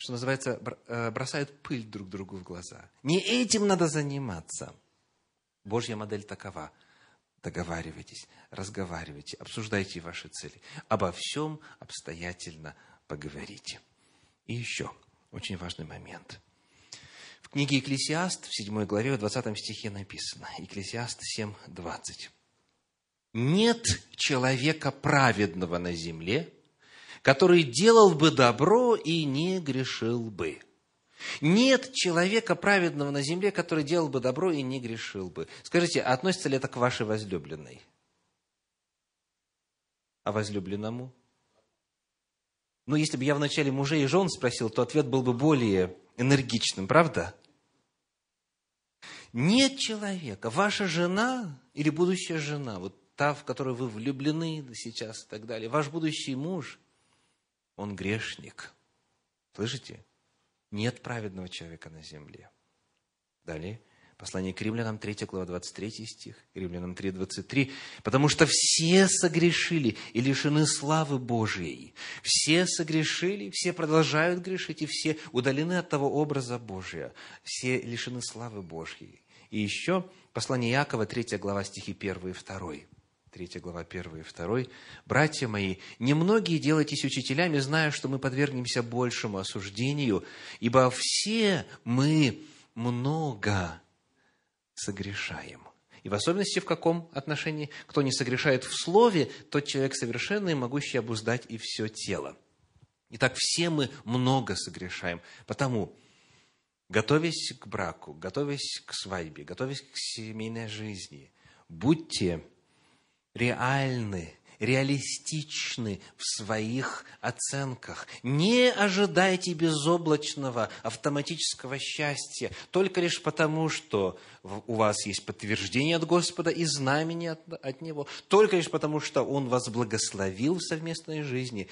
что называется, э, бросают пыль друг другу в глаза. Не этим надо заниматься. Божья модель такова. Договаривайтесь, разговаривайте, обсуждайте ваши цели. Обо всем обстоятельно поговорите. И еще очень важный момент. В книге Екклесиаст, в 7 главе, в 20 стихе написано, Екклесиаст 7, 20. «Нет человека праведного на земле, который делал бы добро и не грешил бы. Нет человека праведного на земле, который делал бы добро и не грешил бы. Скажите, относится ли это к вашей возлюбленной? А возлюбленному? Ну, если бы я вначале мужей и жен спросил, то ответ был бы более энергичным, правда? Нет человека, ваша жена или будущая жена, вот та, в которую вы влюблены сейчас и так далее, ваш будущий муж – он грешник. Слышите? Нет праведного человека на земле. Далее, послание к римлянам, 3 глава, 23 стих, римлянам 3, 23. «Потому что все согрешили и лишены славы Божией. Все согрешили, все продолжают грешить, и все удалены от того образа Божия. Все лишены славы Божьей». И еще послание Якова, 3 глава, стихи 1 и 2. 3 глава 1 и 2. «Братья мои, немногие делайтесь учителями, зная, что мы подвергнемся большему осуждению, ибо все мы много согрешаем». И в особенности в каком отношении? Кто не согрешает в слове, тот человек совершенный, могущий обуздать и все тело. Итак, все мы много согрешаем. Потому, готовясь к браку, готовясь к свадьбе, готовясь к семейной жизни, будьте реальны, реалистичны в своих оценках. Не ожидайте безоблачного автоматического счастья только лишь потому, что у вас есть подтверждение от Господа и знамение от, от Него, только лишь потому, что Он вас благословил в совместной жизни.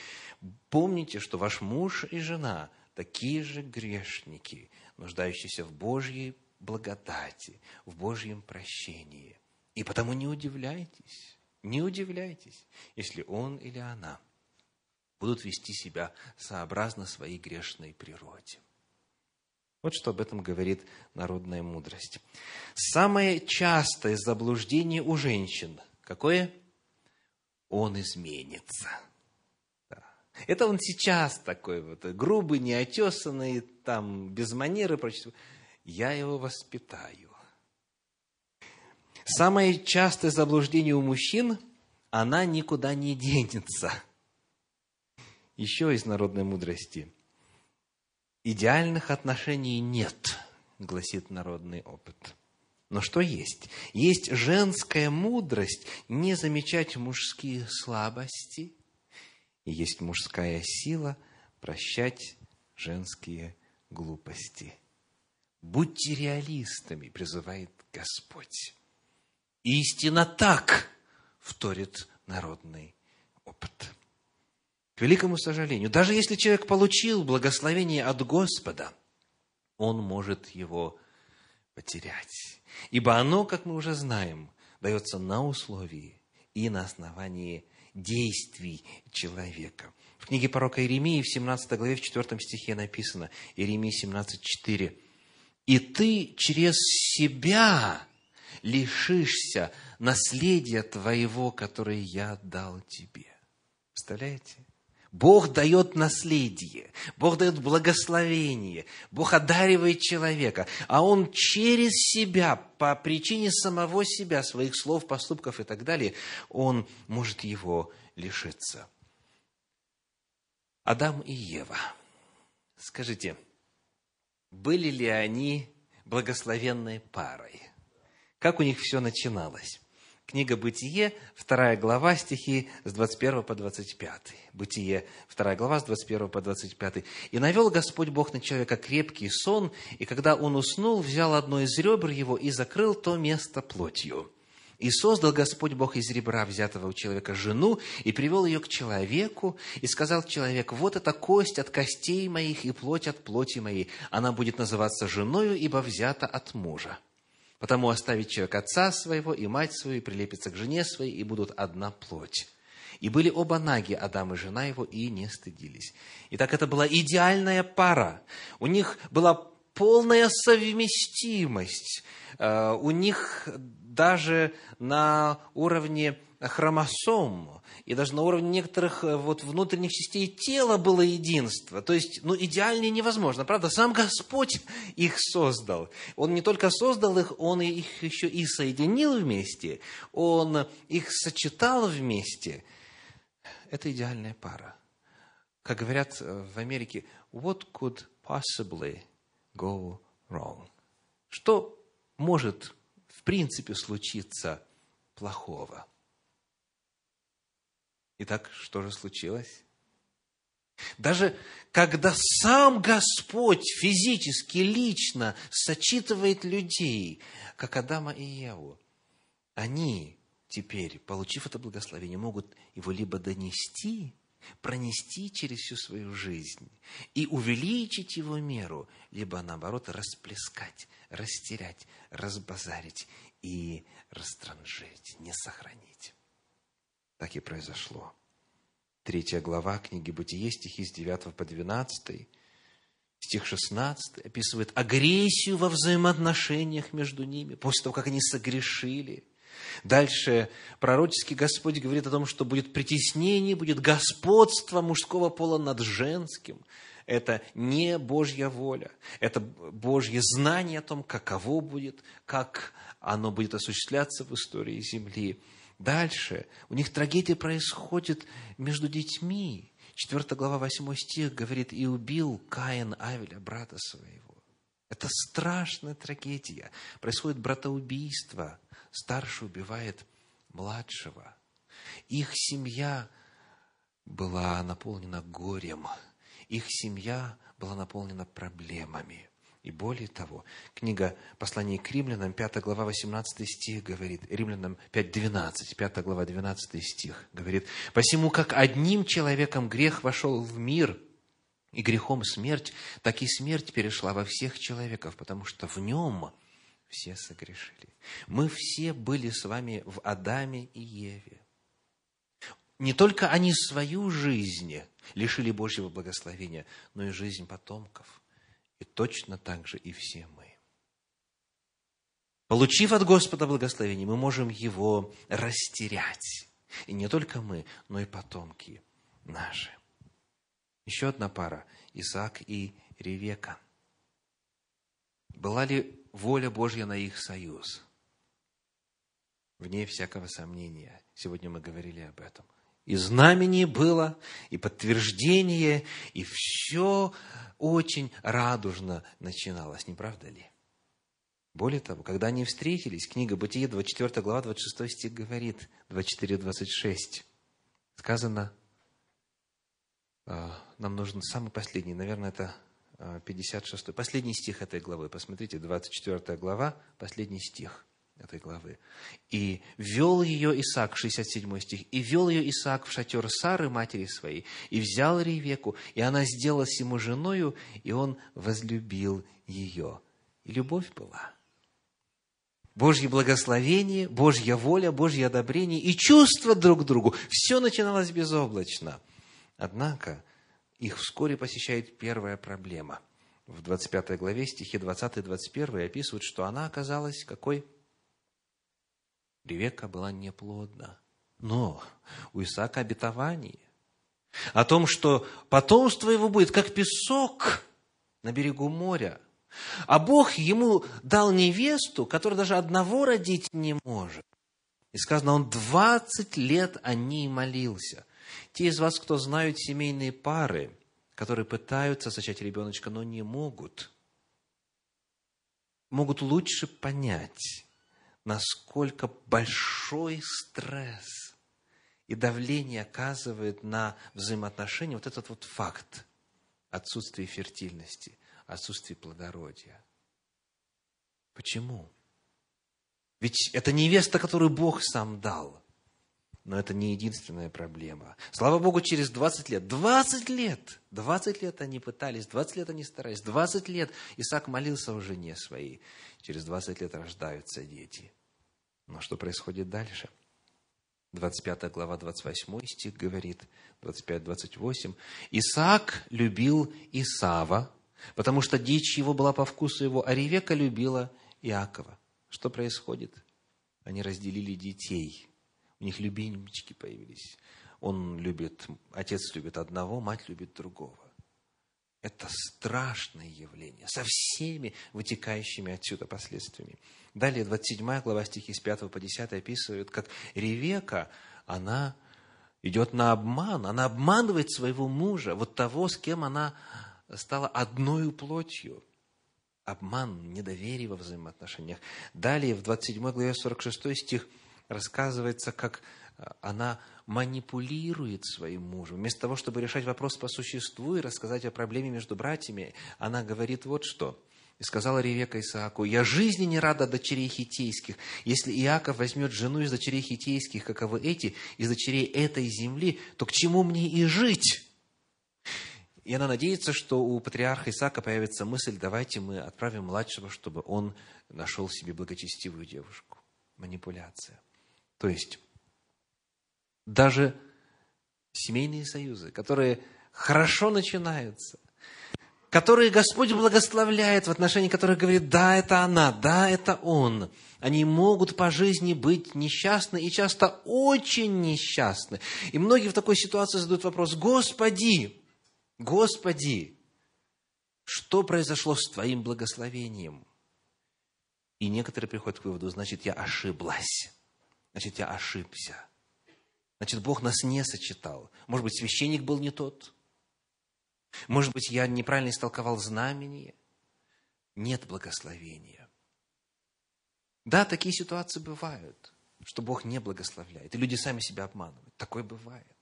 Помните, что ваш муж и жена такие же грешники, нуждающиеся в Божьей благодати, в Божьем прощении. И потому не удивляйтесь, не удивляйтесь, если он или она будут вести себя сообразно своей грешной природе. Вот что об этом говорит народная мудрость. Самое частое заблуждение у женщин какое? Он изменится. Это он сейчас такой вот грубый, неотесанный, там, без манеры, прочее. Я его воспитаю. Самое частое заблуждение у мужчин – она никуда не денется. Еще из народной мудрости. Идеальных отношений нет, гласит народный опыт. Но что есть? Есть женская мудрость не замечать мужские слабости, и есть мужская сила прощать женские глупости. Будьте реалистами, призывает Господь. Истинно так, вторит народный опыт. К великому сожалению, даже если человек получил благословение от Господа, он может его потерять. Ибо оно, как мы уже знаем, дается на условии и на основании действий человека. В книге пророка Иеремии в 17 главе, в 4 стихе написано, Иеремии 17, 4. «И ты через себя лишишься наследия твоего, которое я дал тебе». Представляете? Бог дает наследие, Бог дает благословение, Бог одаривает человека, а Он через себя, по причине самого себя, своих слов, поступков и так далее, Он может его лишиться. Адам и Ева. Скажите, были ли они благословенной парой? Как у них все начиналось? Книга «Бытие», вторая глава, стихи с 21 по 25. Бытие, вторая глава, с 21 по 25. «И навел Господь Бог на человека крепкий сон, и когда он уснул, взял одно из ребр его и закрыл то место плотью. И создал Господь Бог из ребра взятого у человека жену, и привел ее к человеку, и сказал человек, вот эта кость от костей моих и плоть от плоти моей, она будет называться женою, ибо взята от мужа». Потому оставит человек отца своего и мать свою, и прилепится к жене своей, и будут одна плоть. И были оба наги, Адам и жена его, и не стыдились. Итак, это была идеальная пара. У них была полная совместимость. Э, у них даже на уровне хромосом и даже на уровне некоторых э, вот внутренних частей тела было единство. То есть, ну, идеальнее невозможно, правда? Сам Господь их создал. Он не только создал их, Он их еще и соединил вместе, Он их сочетал вместе. Это идеальная пара. Как говорят э, в Америке, what could possibly go wrong? Что может в принципе случиться плохого? Итак, что же случилось? Даже когда сам Господь физически, лично сочитывает людей, как Адама и Еву, они теперь, получив это благословение, могут его либо донести, пронести через всю свою жизнь и увеличить его меру, либо, наоборот, расплескать, растерять, разбазарить и растранжить, не сохранить. Так и произошло. Третья глава книги Бытие, стихи с 9 по 12, стих 16 описывает агрессию во взаимоотношениях между ними, после того, как они согрешили. Дальше пророческий Господь говорит о том, что будет притеснение, будет господство мужского пола над женским. Это не Божья воля, это Божье знание о том, каково будет, как оно будет осуществляться в истории земли. Дальше. У них трагедия происходит между детьми. 4 глава, 8 стих говорит, «И убил Каин Авеля, брата своего». Это страшная трагедия. Происходит братоубийство. Старший убивает младшего. Их семья была наполнена горем. Их семья была наполнена проблемами. И более того, книга «Послание к римлянам», 5 глава, 18 стих говорит, римлянам 5, 12, 5 глава, 12 стих говорит, «Посему, как одним человеком грех вошел в мир, и грехом смерть, так и смерть перешла во всех человеков, потому что в нем все согрешили. Мы все были с вами в Адаме и Еве. Не только они свою жизнь лишили Божьего благословения, но и жизнь потомков. И точно так же и все мы. Получив от Господа благословение, мы можем его растерять. И не только мы, но и потомки наши. Еще одна пара – Исаак и Ревека. Была ли воля Божья на их союз? Вне всякого сомнения. Сегодня мы говорили об этом. И знамение было, и подтверждение, и все очень радужно начиналось, не правда ли? Более того, когда они встретились, книга Бытие, 24 глава, 26 стих говорит, 24-26, сказано, а, нам нужен самый последний, наверное, это 56 а, последний стих этой главы. Посмотрите, 24 глава, последний стих этой главы. «И вел ее Исаак», 67 стих, «и вел ее Исаак в шатер Сары, матери своей, и взял Ревеку, и она сделалась ему женою, и он возлюбил ее». И любовь была. Божье благословение, Божья воля, Божье одобрение и чувство друг к другу. Все начиналось безоблачно. Однако их вскоре посещает первая проблема. В 25 главе, стихи 20-21 описывают, что она оказалась какой? Ревека была неплодна. Но у Исаака обетование о том, что потомство его будет как песок на берегу моря. А Бог ему дал невесту, которая даже одного родить не может. И сказано, он 20 лет о ней молился. Те из вас, кто знают семейные пары, которые пытаются зачать ребеночка, но не могут, могут лучше понять, насколько большой стресс и давление оказывает на взаимоотношения вот этот вот факт отсутствия фертильности, отсутствия плодородия. Почему? Ведь это невеста, которую Бог сам дал. Но это не единственная проблема. Слава Богу, через 20 лет, 20 лет, 20 лет они пытались, 20 лет они старались, 20 лет Исаак молился о жене своей. Через 20 лет рождаются дети. Но что происходит дальше? 25 глава, 28 стих говорит, 25-28. «Исаак любил Исава, потому что дичь его была по вкусу его, а Ревека любила Иакова». Что происходит? Они разделили детей – у них любимчики появились. Он любит, отец любит одного, мать любит другого. Это страшное явление, со всеми вытекающими отсюда последствиями. Далее, 27 глава стихи с 5 по 10 описывают, как Ревека, она идет на обман, она обманывает своего мужа, вот того, с кем она стала одной плотью. Обман, недоверие во взаимоотношениях. Далее, в 27 главе 46 стих – рассказывается, как э, она манипулирует своим мужем. Вместо того, чтобы решать вопрос по существу и рассказать о проблеме между братьями, она говорит вот что. И сказала Ревека Исааку, «Я жизни не рада дочерей хитейских. Если Иаков возьмет жену из дочерей хитейских, каковы эти, из дочерей этой земли, то к чему мне и жить?» И она надеется, что у патриарха Исаака появится мысль, давайте мы отправим младшего, чтобы он нашел себе благочестивую девушку. Манипуляция. То есть, даже семейные союзы, которые хорошо начинаются, которые Господь благословляет, в отношении которых говорит, да, это она, да, это он, они могут по жизни быть несчастны и часто очень несчастны. И многие в такой ситуации задают вопрос, Господи, Господи, что произошло с Твоим благословением? И некоторые приходят к выводу, значит, я ошиблась значит, я ошибся. Значит, Бог нас не сочетал. Может быть, священник был не тот. Может быть, я неправильно истолковал знамение. Нет благословения. Да, такие ситуации бывают. что Бог не благословляет, и люди сами себя обманывают. Такое бывает.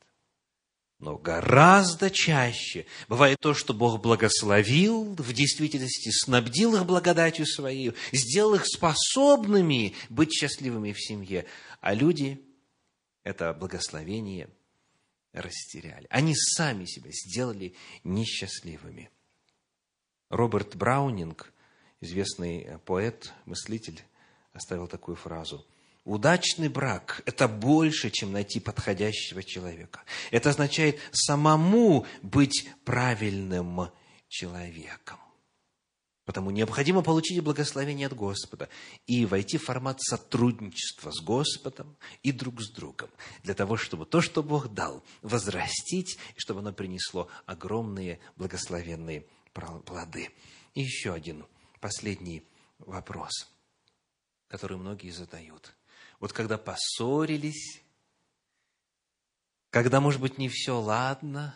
Но гораздо чаще бывает то, что Бог благословил, в действительности снабдил их благодатью своей, сделал их способными быть счастливыми в семье, а люди это благословение растеряли. Они сами себя сделали несчастливыми. Роберт Браунинг, известный поэт, мыслитель, оставил такую фразу – Удачный брак – это больше, чем найти подходящего человека. Это означает самому быть правильным человеком. Потому необходимо получить благословение от Господа и войти в формат сотрудничества с Господом и друг с другом, для того, чтобы то, что Бог дал, возрастить, и чтобы оно принесло огромные благословенные плоды. И еще один последний вопрос, который многие задают. Вот когда поссорились, когда, может быть, не все ладно,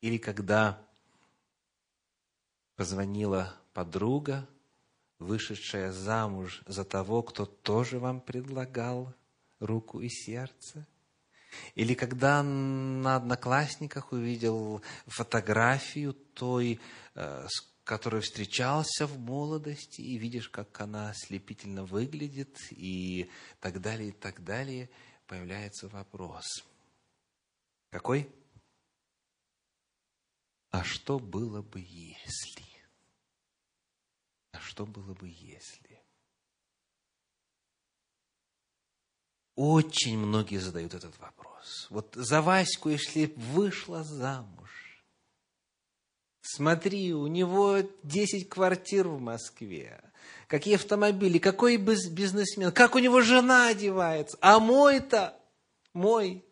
или когда позвонила подруга, вышедшая замуж за того, кто тоже вам предлагал руку и сердце, или когда на одноклассниках увидел фотографию той, э, с которой встречался в молодости, и видишь, как она ослепительно выглядит, и так далее, и так далее, появляется вопрос. Какой? А что было бы, если? Что было бы, если? Очень многие задают этот вопрос. Вот за Ваську, если вышла замуж, Смотри, у него 10 квартир в Москве. Какие автомобили, какой бизнесмен, как у него жена одевается. А мой-то, мой.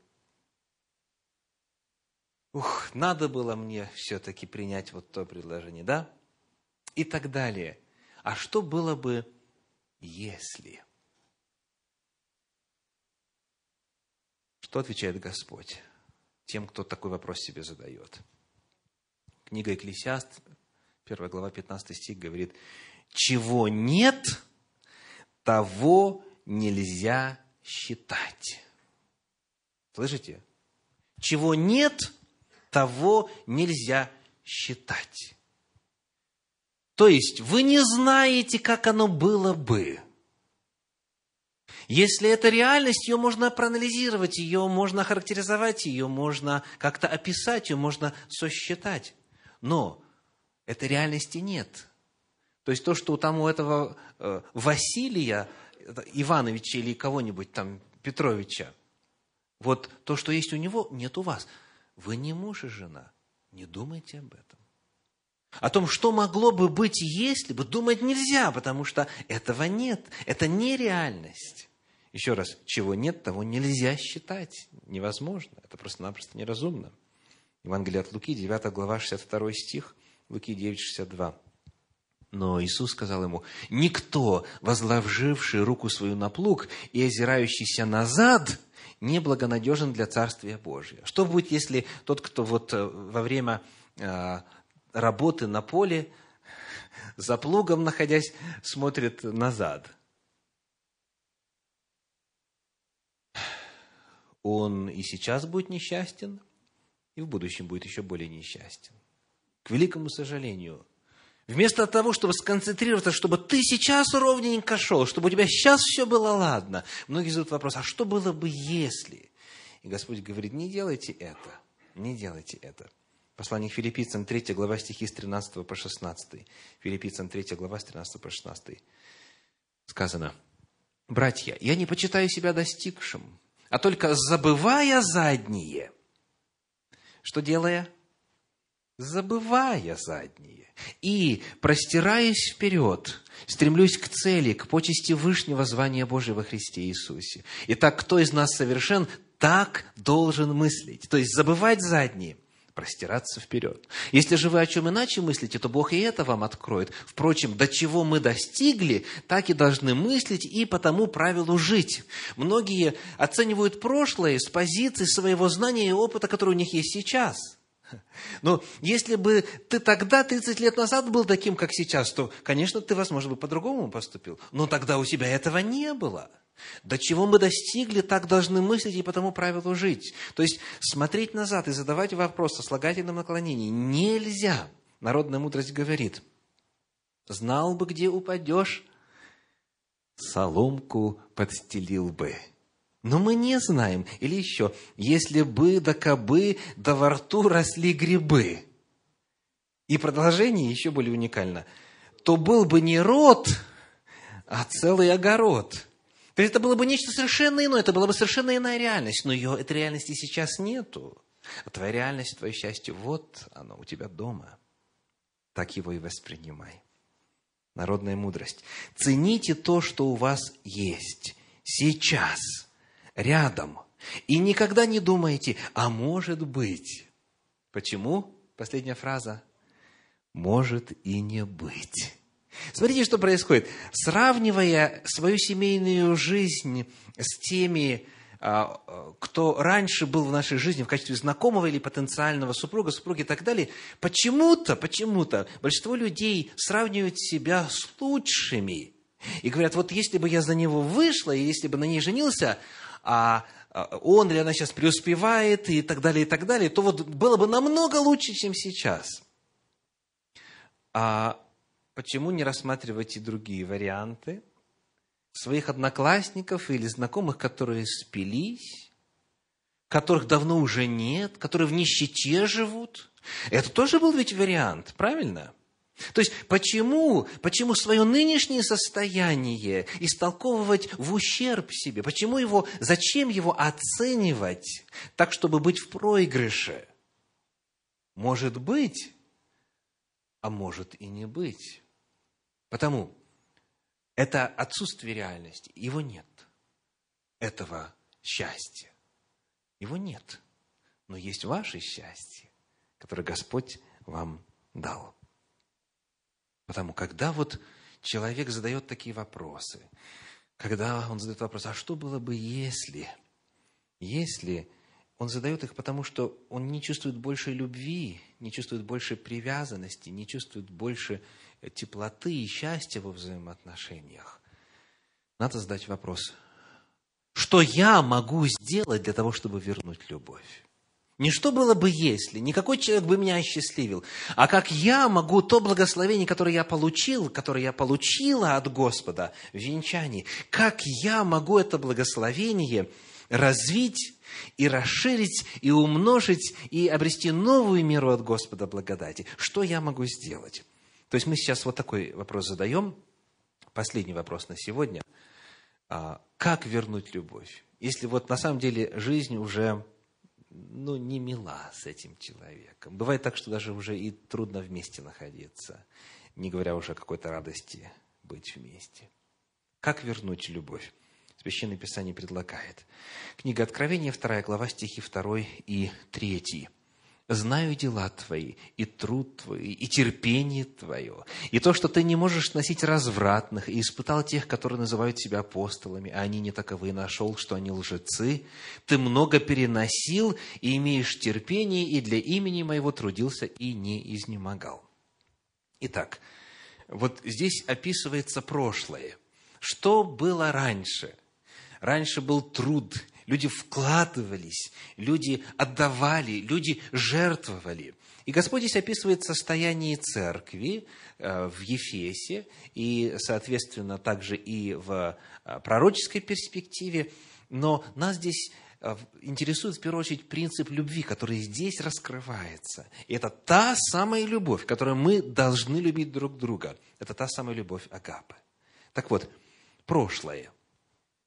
Ух, надо было мне все-таки принять вот то предложение, да? И так далее. А что было бы, если? Что отвечает Господь тем, кто такой вопрос себе задает? Книга Экклесиаст, 1 глава, 15 стих говорит, «Чего нет, того нельзя считать». Слышите? Чего нет, того нельзя считать. То есть, вы не знаете, как оно было бы. Если это реальность, ее можно проанализировать, ее можно характеризовать, ее можно как-то описать, ее можно сосчитать. Но этой реальности нет. То есть то, что там у этого э, Василия Ивановича или кого-нибудь там Петровича, вот то, что есть у него, нет у вас. Вы не муж и жена. Не думайте об этом. О том, что могло бы быть, если бы, думать нельзя, потому что этого нет. Это не реальность. Еще раз, чего нет, того нельзя считать. Невозможно. Это просто-напросто неразумно. Евангелие от Луки, 9 глава, 62 стих, Луки 9, 62. Но Иисус сказал ему, «Никто, возложивший руку свою на плуг и озирающийся назад, не благонадежен для Царствия Божия». Что будет, если тот, кто вот э, во время э, работы на поле, за плугом находясь, смотрит назад? Он и сейчас будет несчастен – и в будущем будет еще более несчастен. К великому сожалению, вместо того, чтобы сконцентрироваться, чтобы ты сейчас ровненько шел, чтобы у тебя сейчас все было ладно, многие задают вопрос, а что было бы, если? И Господь говорит, не делайте это, не делайте это. Послание к филиппийцам, 3 глава стихи с 13 по 16. Филиппийцам 3 глава с 13 по 16. Сказано, «Братья, я не почитаю себя достигшим, а только забывая задние, что делая? Забывая задние. И, простираясь вперед, стремлюсь к цели, к почести Вышнего звания Божьего во Христе Иисусе. Итак, кто из нас совершен, так должен мыслить. То есть, забывать задние простираться вперед. Если же вы о чем иначе мыслите, то Бог и это вам откроет. Впрочем, до чего мы достигли, так и должны мыслить и по тому правилу жить. Многие оценивают прошлое с позиции своего знания и опыта, который у них есть сейчас. Но если бы ты тогда, 30 лет назад, был таким, как сейчас, то, конечно, ты, возможно, бы по-другому поступил. Но тогда у тебя этого не было – До чего мы достигли, так должны мыслить и по тому правилу жить. То есть, смотреть назад и задавать вопрос о слагательном наклонении нельзя. Народная мудрость говорит, знал бы, где упадешь, соломку подстелил бы. Но мы не знаем. Или еще, если бы да кобы, да во рту росли грибы. И продолжение еще более уникально. То был бы не род, а целый огород. То есть это было бы нечто совершенно иное, это была бы совершенно иная реальность, но ее, этой реальности сейчас нету. А твоя реальность, твое счастье, вот оно у тебя дома. Так его и воспринимай. Народная мудрость. Цените то, что у вас есть сейчас, рядом. И никогда не думайте, а может быть. Почему? Последняя фраза. Может и не быть. Смотрите, что происходит. Сравнивая свою семейную жизнь с теми, а, кто раньше был в нашей жизни в качестве знакомого или потенциального супруга, супруги и так далее, почему-то, почему-то большинство людей сравнивают себя с лучшими. И говорят, вот если бы я за него вышла, и если бы на ней женился, а, а он или она сейчас преуспевает и так далее, и так далее, то вот было бы намного лучше, чем сейчас. А почему не рассматривать и другие варианты? Своих одноклассников или знакомых, которые спились, которых давно уже нет, которые в нищете живут. Это тоже был ведь вариант, правильно? То есть, почему, почему свое нынешнее состояние истолковывать в ущерб себе? Почему его, зачем его оценивать так, чтобы быть в проигрыше? Может быть, а может и не быть. Потому это отсутствие реальности, его нет. Этого счастья. Его нет. Но есть ваше счастье, которое Господь вам дал. Потому когда вот человек задает такие вопросы, когда он задает вопрос, а что было бы, если, если он задает их потому, что он не чувствует больше любви, не чувствует больше привязанности, не чувствует больше теплоты и счастья во взаимоотношениях. Надо задать вопрос, что я могу сделать для того, чтобы вернуть любовь? Не что было бы, если, никакой человек бы меня осчастливил, а как я могу то благословение, которое я получил, которое я получила от Господа в венчании, как я могу это благословение развить и расширить, и умножить, и обрести новую меру от Господа благодати. Что я могу сделать? То есть мы сейчас вот такой вопрос задаем. Последний вопрос на сегодня. А, как вернуть любовь? Если вот на самом деле жизнь уже ну, не мила с этим человеком. Бывает так, что даже уже и трудно вместе находиться, не говоря уже о какой-то радости быть вместе. Как вернуть любовь? Священное Писание предлагает. Книга Откровения, 2 глава, стихи 2 и 3. «Знаю дела твои, и труд твой, и терпение твое, и то, что ты не можешь носить развратных, и испытал тех, которые называют себя апостолами, а они не таковы, нашел, что они лжецы. Ты много переносил, и имеешь терпение, и для имени моего трудился, и не изнемогал». Итак, вот здесь описывается прошлое. Что было раньше – Раньше был труд, люди вкладывались, люди отдавали, люди жертвовали. И Господь здесь описывает состояние церкви э, в Ефесе и, соответственно, также и в э, пророческой перспективе. Но нас здесь э, интересует в первую очередь принцип любви, который здесь раскрывается. И это та самая любовь, которую мы должны любить друг друга. Это та самая любовь Агапы. Так вот, прошлое –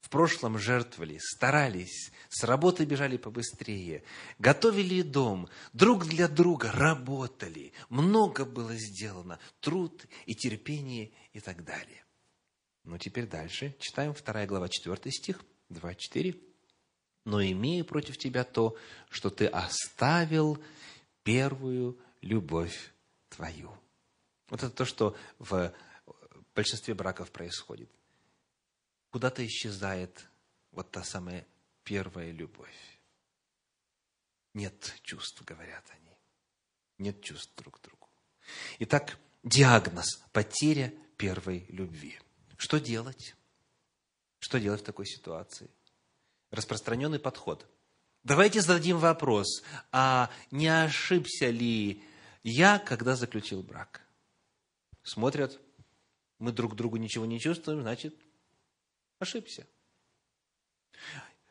в прошлом жертвовали, старались, с работы бежали побыстрее, готовили дом, друг для друга работали, много было сделано, труд и терпение и так далее. Но теперь дальше, читаем 2 глава 4 стих, 2-4. «Но имею против тебя то, что ты оставил первую любовь твою». Вот это то, что в большинстве браков происходит куда-то исчезает вот та самая первая любовь. Нет чувств, говорят они. Нет чувств друг к другу. Итак, диагноз – потеря первой любви. Что делать? Что делать в такой ситуации? Распространенный подход. Давайте зададим вопрос, а не ошибся ли я, когда заключил брак? Смотрят, мы друг другу ничего не чувствуем, значит, ошибся.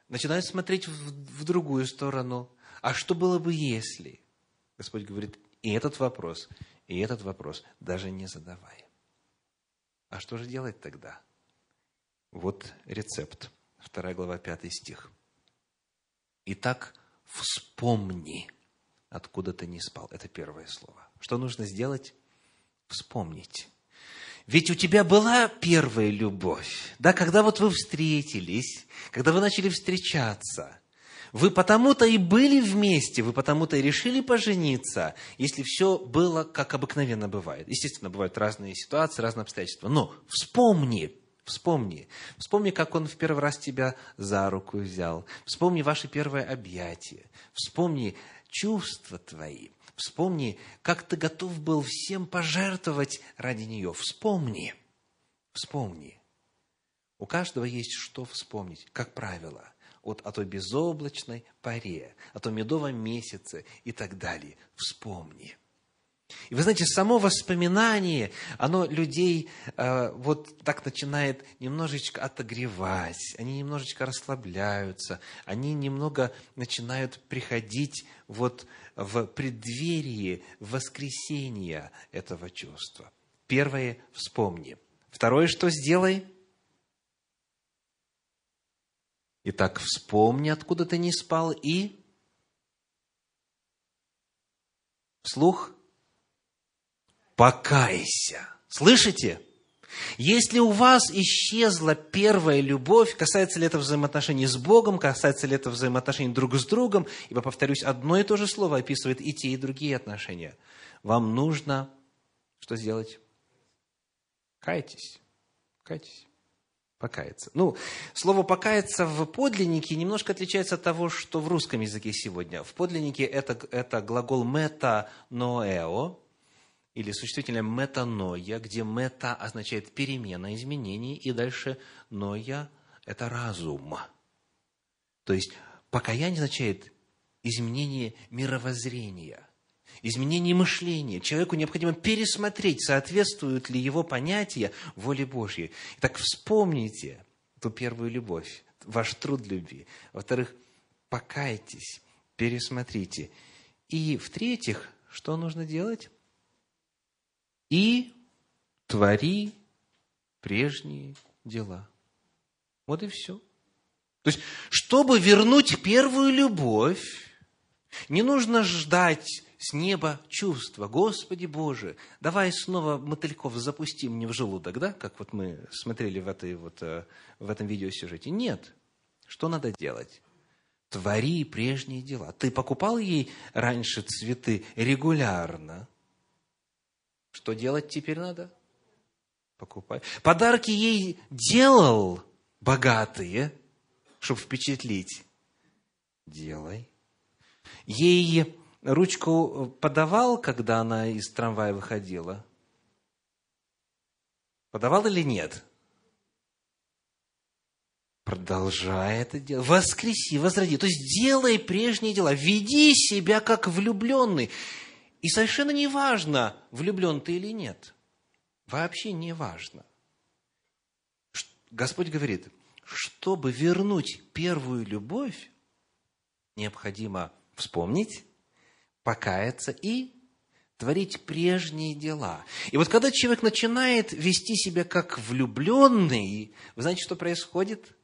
Начинают смотреть в, в другую сторону. А что было бы, если? Господь говорит, и этот вопрос, и этот вопрос даже не задавай. А что же делать тогда? Вот рецепт. Вторая глава, пятый стих. Итак, вспомни, откуда ты не спал. Это первое слово. Что нужно сделать? Вспомнить. Ведь у тебя была первая любовь, да, когда вот вы встретились, когда вы начали встречаться. Вы потому-то и были вместе, вы потому-то и решили пожениться, если все было, как обыкновенно бывает. Естественно, бывают разные ситуации, разные обстоятельства. Но вспомни, Вспомни. Вспомни, как он в первый раз тебя за руку взял. Вспомни ваше первое объятие. Вспомни чувства твои. Вспомни, как ты готов был всем пожертвовать ради нее. Вспомни. Вспомни. У каждого есть что вспомнить, как правило, от, о той безоблачной паре, о том медовом месяце и так далее. Вспомни. И вы знаете, само воспоминание, оно людей э, вот так начинает немножечко отогревать, они немножечко расслабляются, они немного начинают приходить вот в преддверии воскресения этого чувства. Первое – вспомни. Второе, что сделай? Итак, вспомни, откуда ты не спал, и вслух покайся. Слышите? Если у вас исчезла первая любовь, касается ли это взаимоотношений с Богом, касается ли это взаимоотношений друг с другом, ибо, повторюсь, одно и то же слово описывает и те, и другие отношения, вам нужно что сделать? Кайтесь. Кайтесь. Покаяться. Ну, слово «покаяться» в подлиннике немножко отличается от того, что в русском языке сегодня. В подлиннике это, это глагол «мета ноэо», или существительное метаноя, где мета означает перемена, изменение, и дальше ноя – это разум. То есть покаяние означает изменение мировоззрения, изменение мышления. Человеку необходимо пересмотреть, соответствуют ли его понятия воле Божьей. Итак, вспомните ту первую любовь, ваш труд любви. Во-вторых, покайтесь, пересмотрите. И в-третьих, что нужно делать? И твори прежние дела. Вот и все. То есть, чтобы вернуть первую любовь, не нужно ждать с неба чувства. Господи Боже, давай снова мотыльков запустим мне в желудок, да? Как вот мы смотрели в, этой вот, э, в этом видеосюжете. Нет. Что надо делать? Твори прежние дела. Ты покупал ей раньше цветы регулярно, что делать теперь надо? Покупать. Подарки ей делал богатые, чтобы впечатлить. Делай. Ей ручку подавал, когда она из трамвая выходила? Подавал или нет? Продолжай это делать. Воскреси, возроди. То есть делай прежние дела. Веди себя как влюбленный. И совершенно не важно, влюблен ты или нет. Вообще не важно. Господь говорит, чтобы вернуть первую любовь, необходимо вспомнить, покаяться и творить прежние дела. И вот когда человек начинает вести себя как влюбленный, вы знаете, что происходит?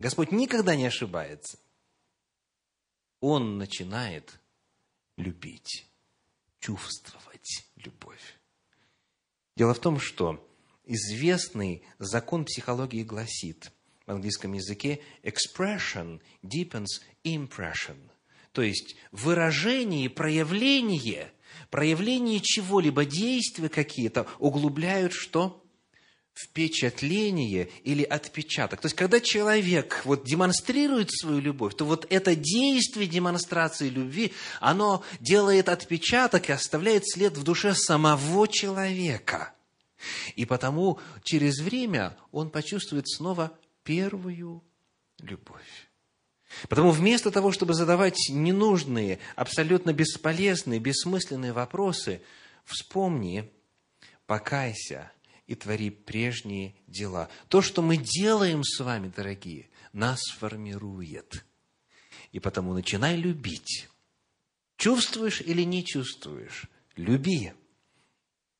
Господь никогда не ошибается. Он начинает любить чувствовать любовь. Дело в том, что известный закон психологии гласит в английском языке expression deepens impression. То есть выражение, проявление, проявление чего-либо, действия какие-то углубляют что? Впечатление или отпечаток. То есть, когда человек вот демонстрирует свою любовь, то вот это действие демонстрации любви, оно делает отпечаток и оставляет след в душе самого человека. И потому через время он почувствует снова первую любовь. Потому вместо того, чтобы задавать ненужные, абсолютно бесполезные, бессмысленные вопросы, вспомни, покайся и твори прежние дела. То, что мы делаем с вами, дорогие, нас формирует. И потому начинай любить. Чувствуешь или не чувствуешь? Люби.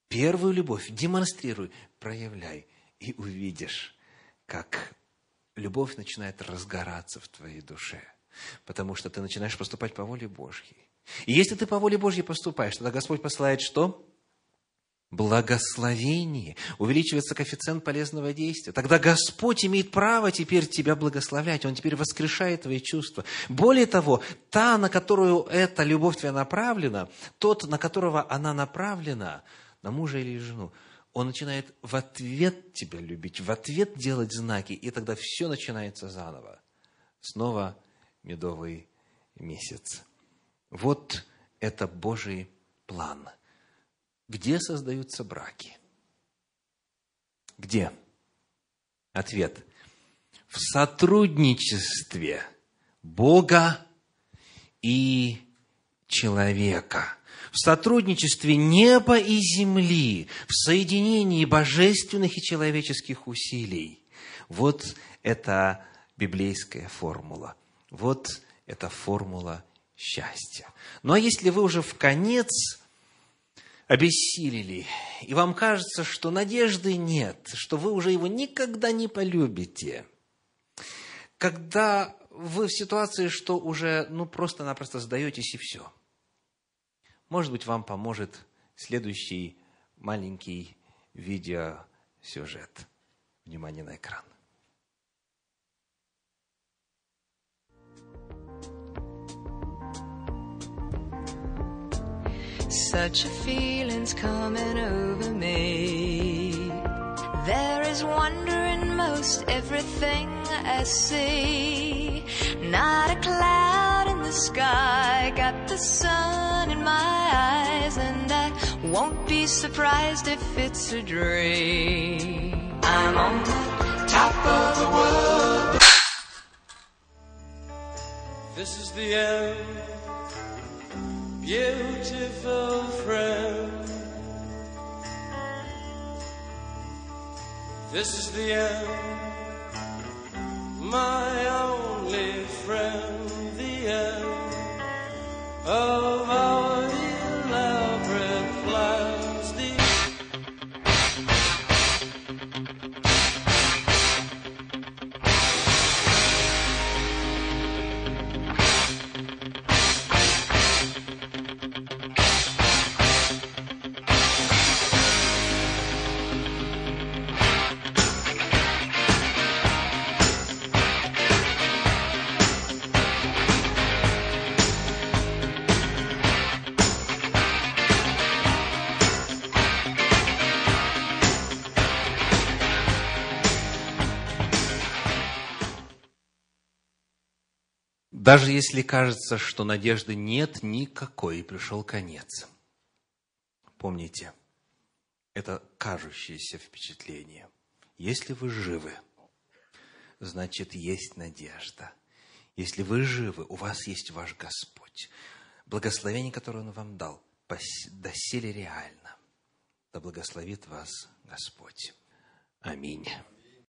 Первую любовь демонстрируй, проявляй, и увидишь, как любовь начинает разгораться в твоей душе, потому что ты начинаешь поступать по воле Божьей. И если ты по воле Божьей поступаешь, тогда Господь посылает что? Благословение. Увеличивается коэффициент полезного действия. Тогда Господь имеет право теперь тебя благословлять. Он теперь воскрешает твои чувства. Более того, та, на которую эта любовь твоя направлена, тот, на которого она направлена, на мужа или жену, он начинает в ответ тебя любить, в ответ делать знаки, и тогда все начинается заново. Снова медовый месяц. Вот это Божий план. Где создаются браки? Где? Ответ. В сотрудничестве Бога и человека в сотрудничестве неба и земли, в соединении божественных и человеческих усилий. Вот это библейская формула. Вот это формула счастья. Ну а если вы уже в конец обессилели, и вам кажется, что надежды нет, что вы уже его никогда не полюбите, когда вы в ситуации, что уже ну, просто-напросто сдаетесь и все – может быть, вам поможет следующий маленький видеосюжет. Внимание на экран. Such a feeling's coming over me. There is wonder in most everything I see. Not a cloud in the sky, got the sun in my eyes, and I won't be surprised if it's a dream. I'm on the top of the world. This is the end, beautiful friend. This is the end, my only friend, the end of our Даже если кажется, что надежды нет никакой, и пришел конец. Помните, это кажущееся впечатление. Если вы живы, значит, есть надежда. Если вы живы, у вас есть ваш Господь. Благословение, которое Он вам дал, доселе реально. Да благословит вас Господь. Аминь.